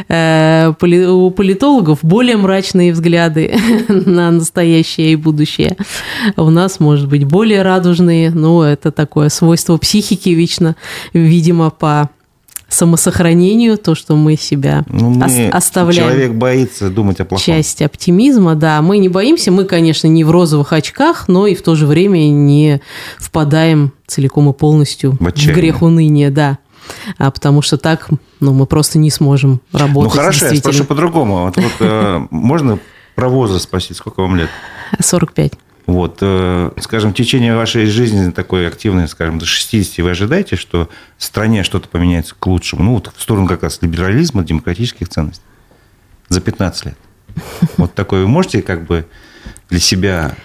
Э, у политологов более мрачные взгляды на настоящее и будущее. У нас, может быть, более радужные, но это такое свойство психики вечно, видимо, по самосохранению, то, что мы себя ну, мы, оставляем. Человек боится думать о плохом. Часть оптимизма, да. Мы не боимся, мы, конечно, не в розовых очках, но и в то же время не впадаем целиком и полностью в, в грех уныния, да. а потому что так ну, мы просто не сможем работать. Ну хорошо, я спрошу по-другому. Вот, вот, э, можно про возраст спросить, сколько вам лет? 45. Вот, э, скажем, в течение вашей жизни такой активной, скажем, до 60 вы ожидаете, что в стране что-то поменяется к лучшему? Ну, вот в сторону как раз либерализма, демократических ценностей. За 15 лет. Вот такое вы можете как бы для себя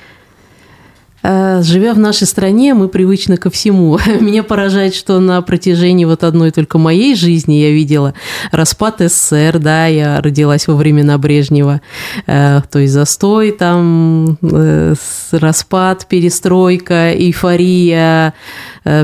живя в нашей стране, мы привычны ко всему. Меня поражает, что на протяжении вот одной только моей жизни я видела распад СССР, да, я родилась во времена Брежнева, э, то есть застой, там э, распад, перестройка, эйфория,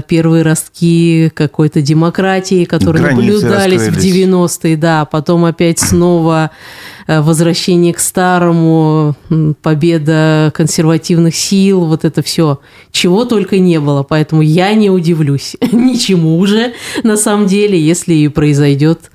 первые ростки какой-то демократии, которые Границы наблюдались в 90-е, да, потом опять снова Э, возвращение к старому, победа консервативных сил, вот это все, чего только не было. Поэтому я не удивлюсь ничему уже, на самом деле, если и произойдет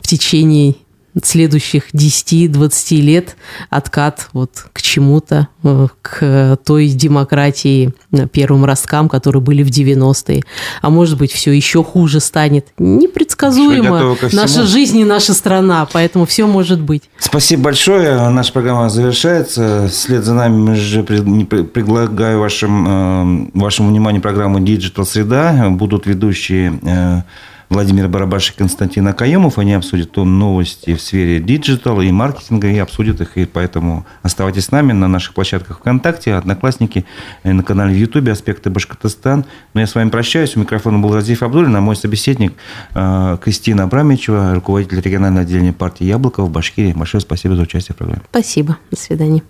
в течение следующих 10-20 лет откат вот к чему-то, э, к той демократии, э, первым росткам, которые были в 90-е. А может быть, все еще хуже станет. Непредсказуемо. Наша жизнь и наша страна, поэтому все может быть. Спасибо большое. Наша программа завершается. Вслед за нами мы же предлагаю вашим, э, вашему вниманию программу Digital Среда. Будут ведущие Владимир Барабаш и Константин Акаемов. Они обсудят новости в сфере диджитала и маркетинга и обсудят их. И поэтому оставайтесь с нами на наших площадках ВКонтакте, Одноклассники, на канале в Ютубе «Аспекты Башкортостан». Но я с вами прощаюсь. У микрофона был Разиф Абдулин, а мой собеседник э, Кристина Абрамичева, руководитель регионального отделения партии «Яблоко» в Башкирии. Большое спасибо за участие в программе. Спасибо. До свидания.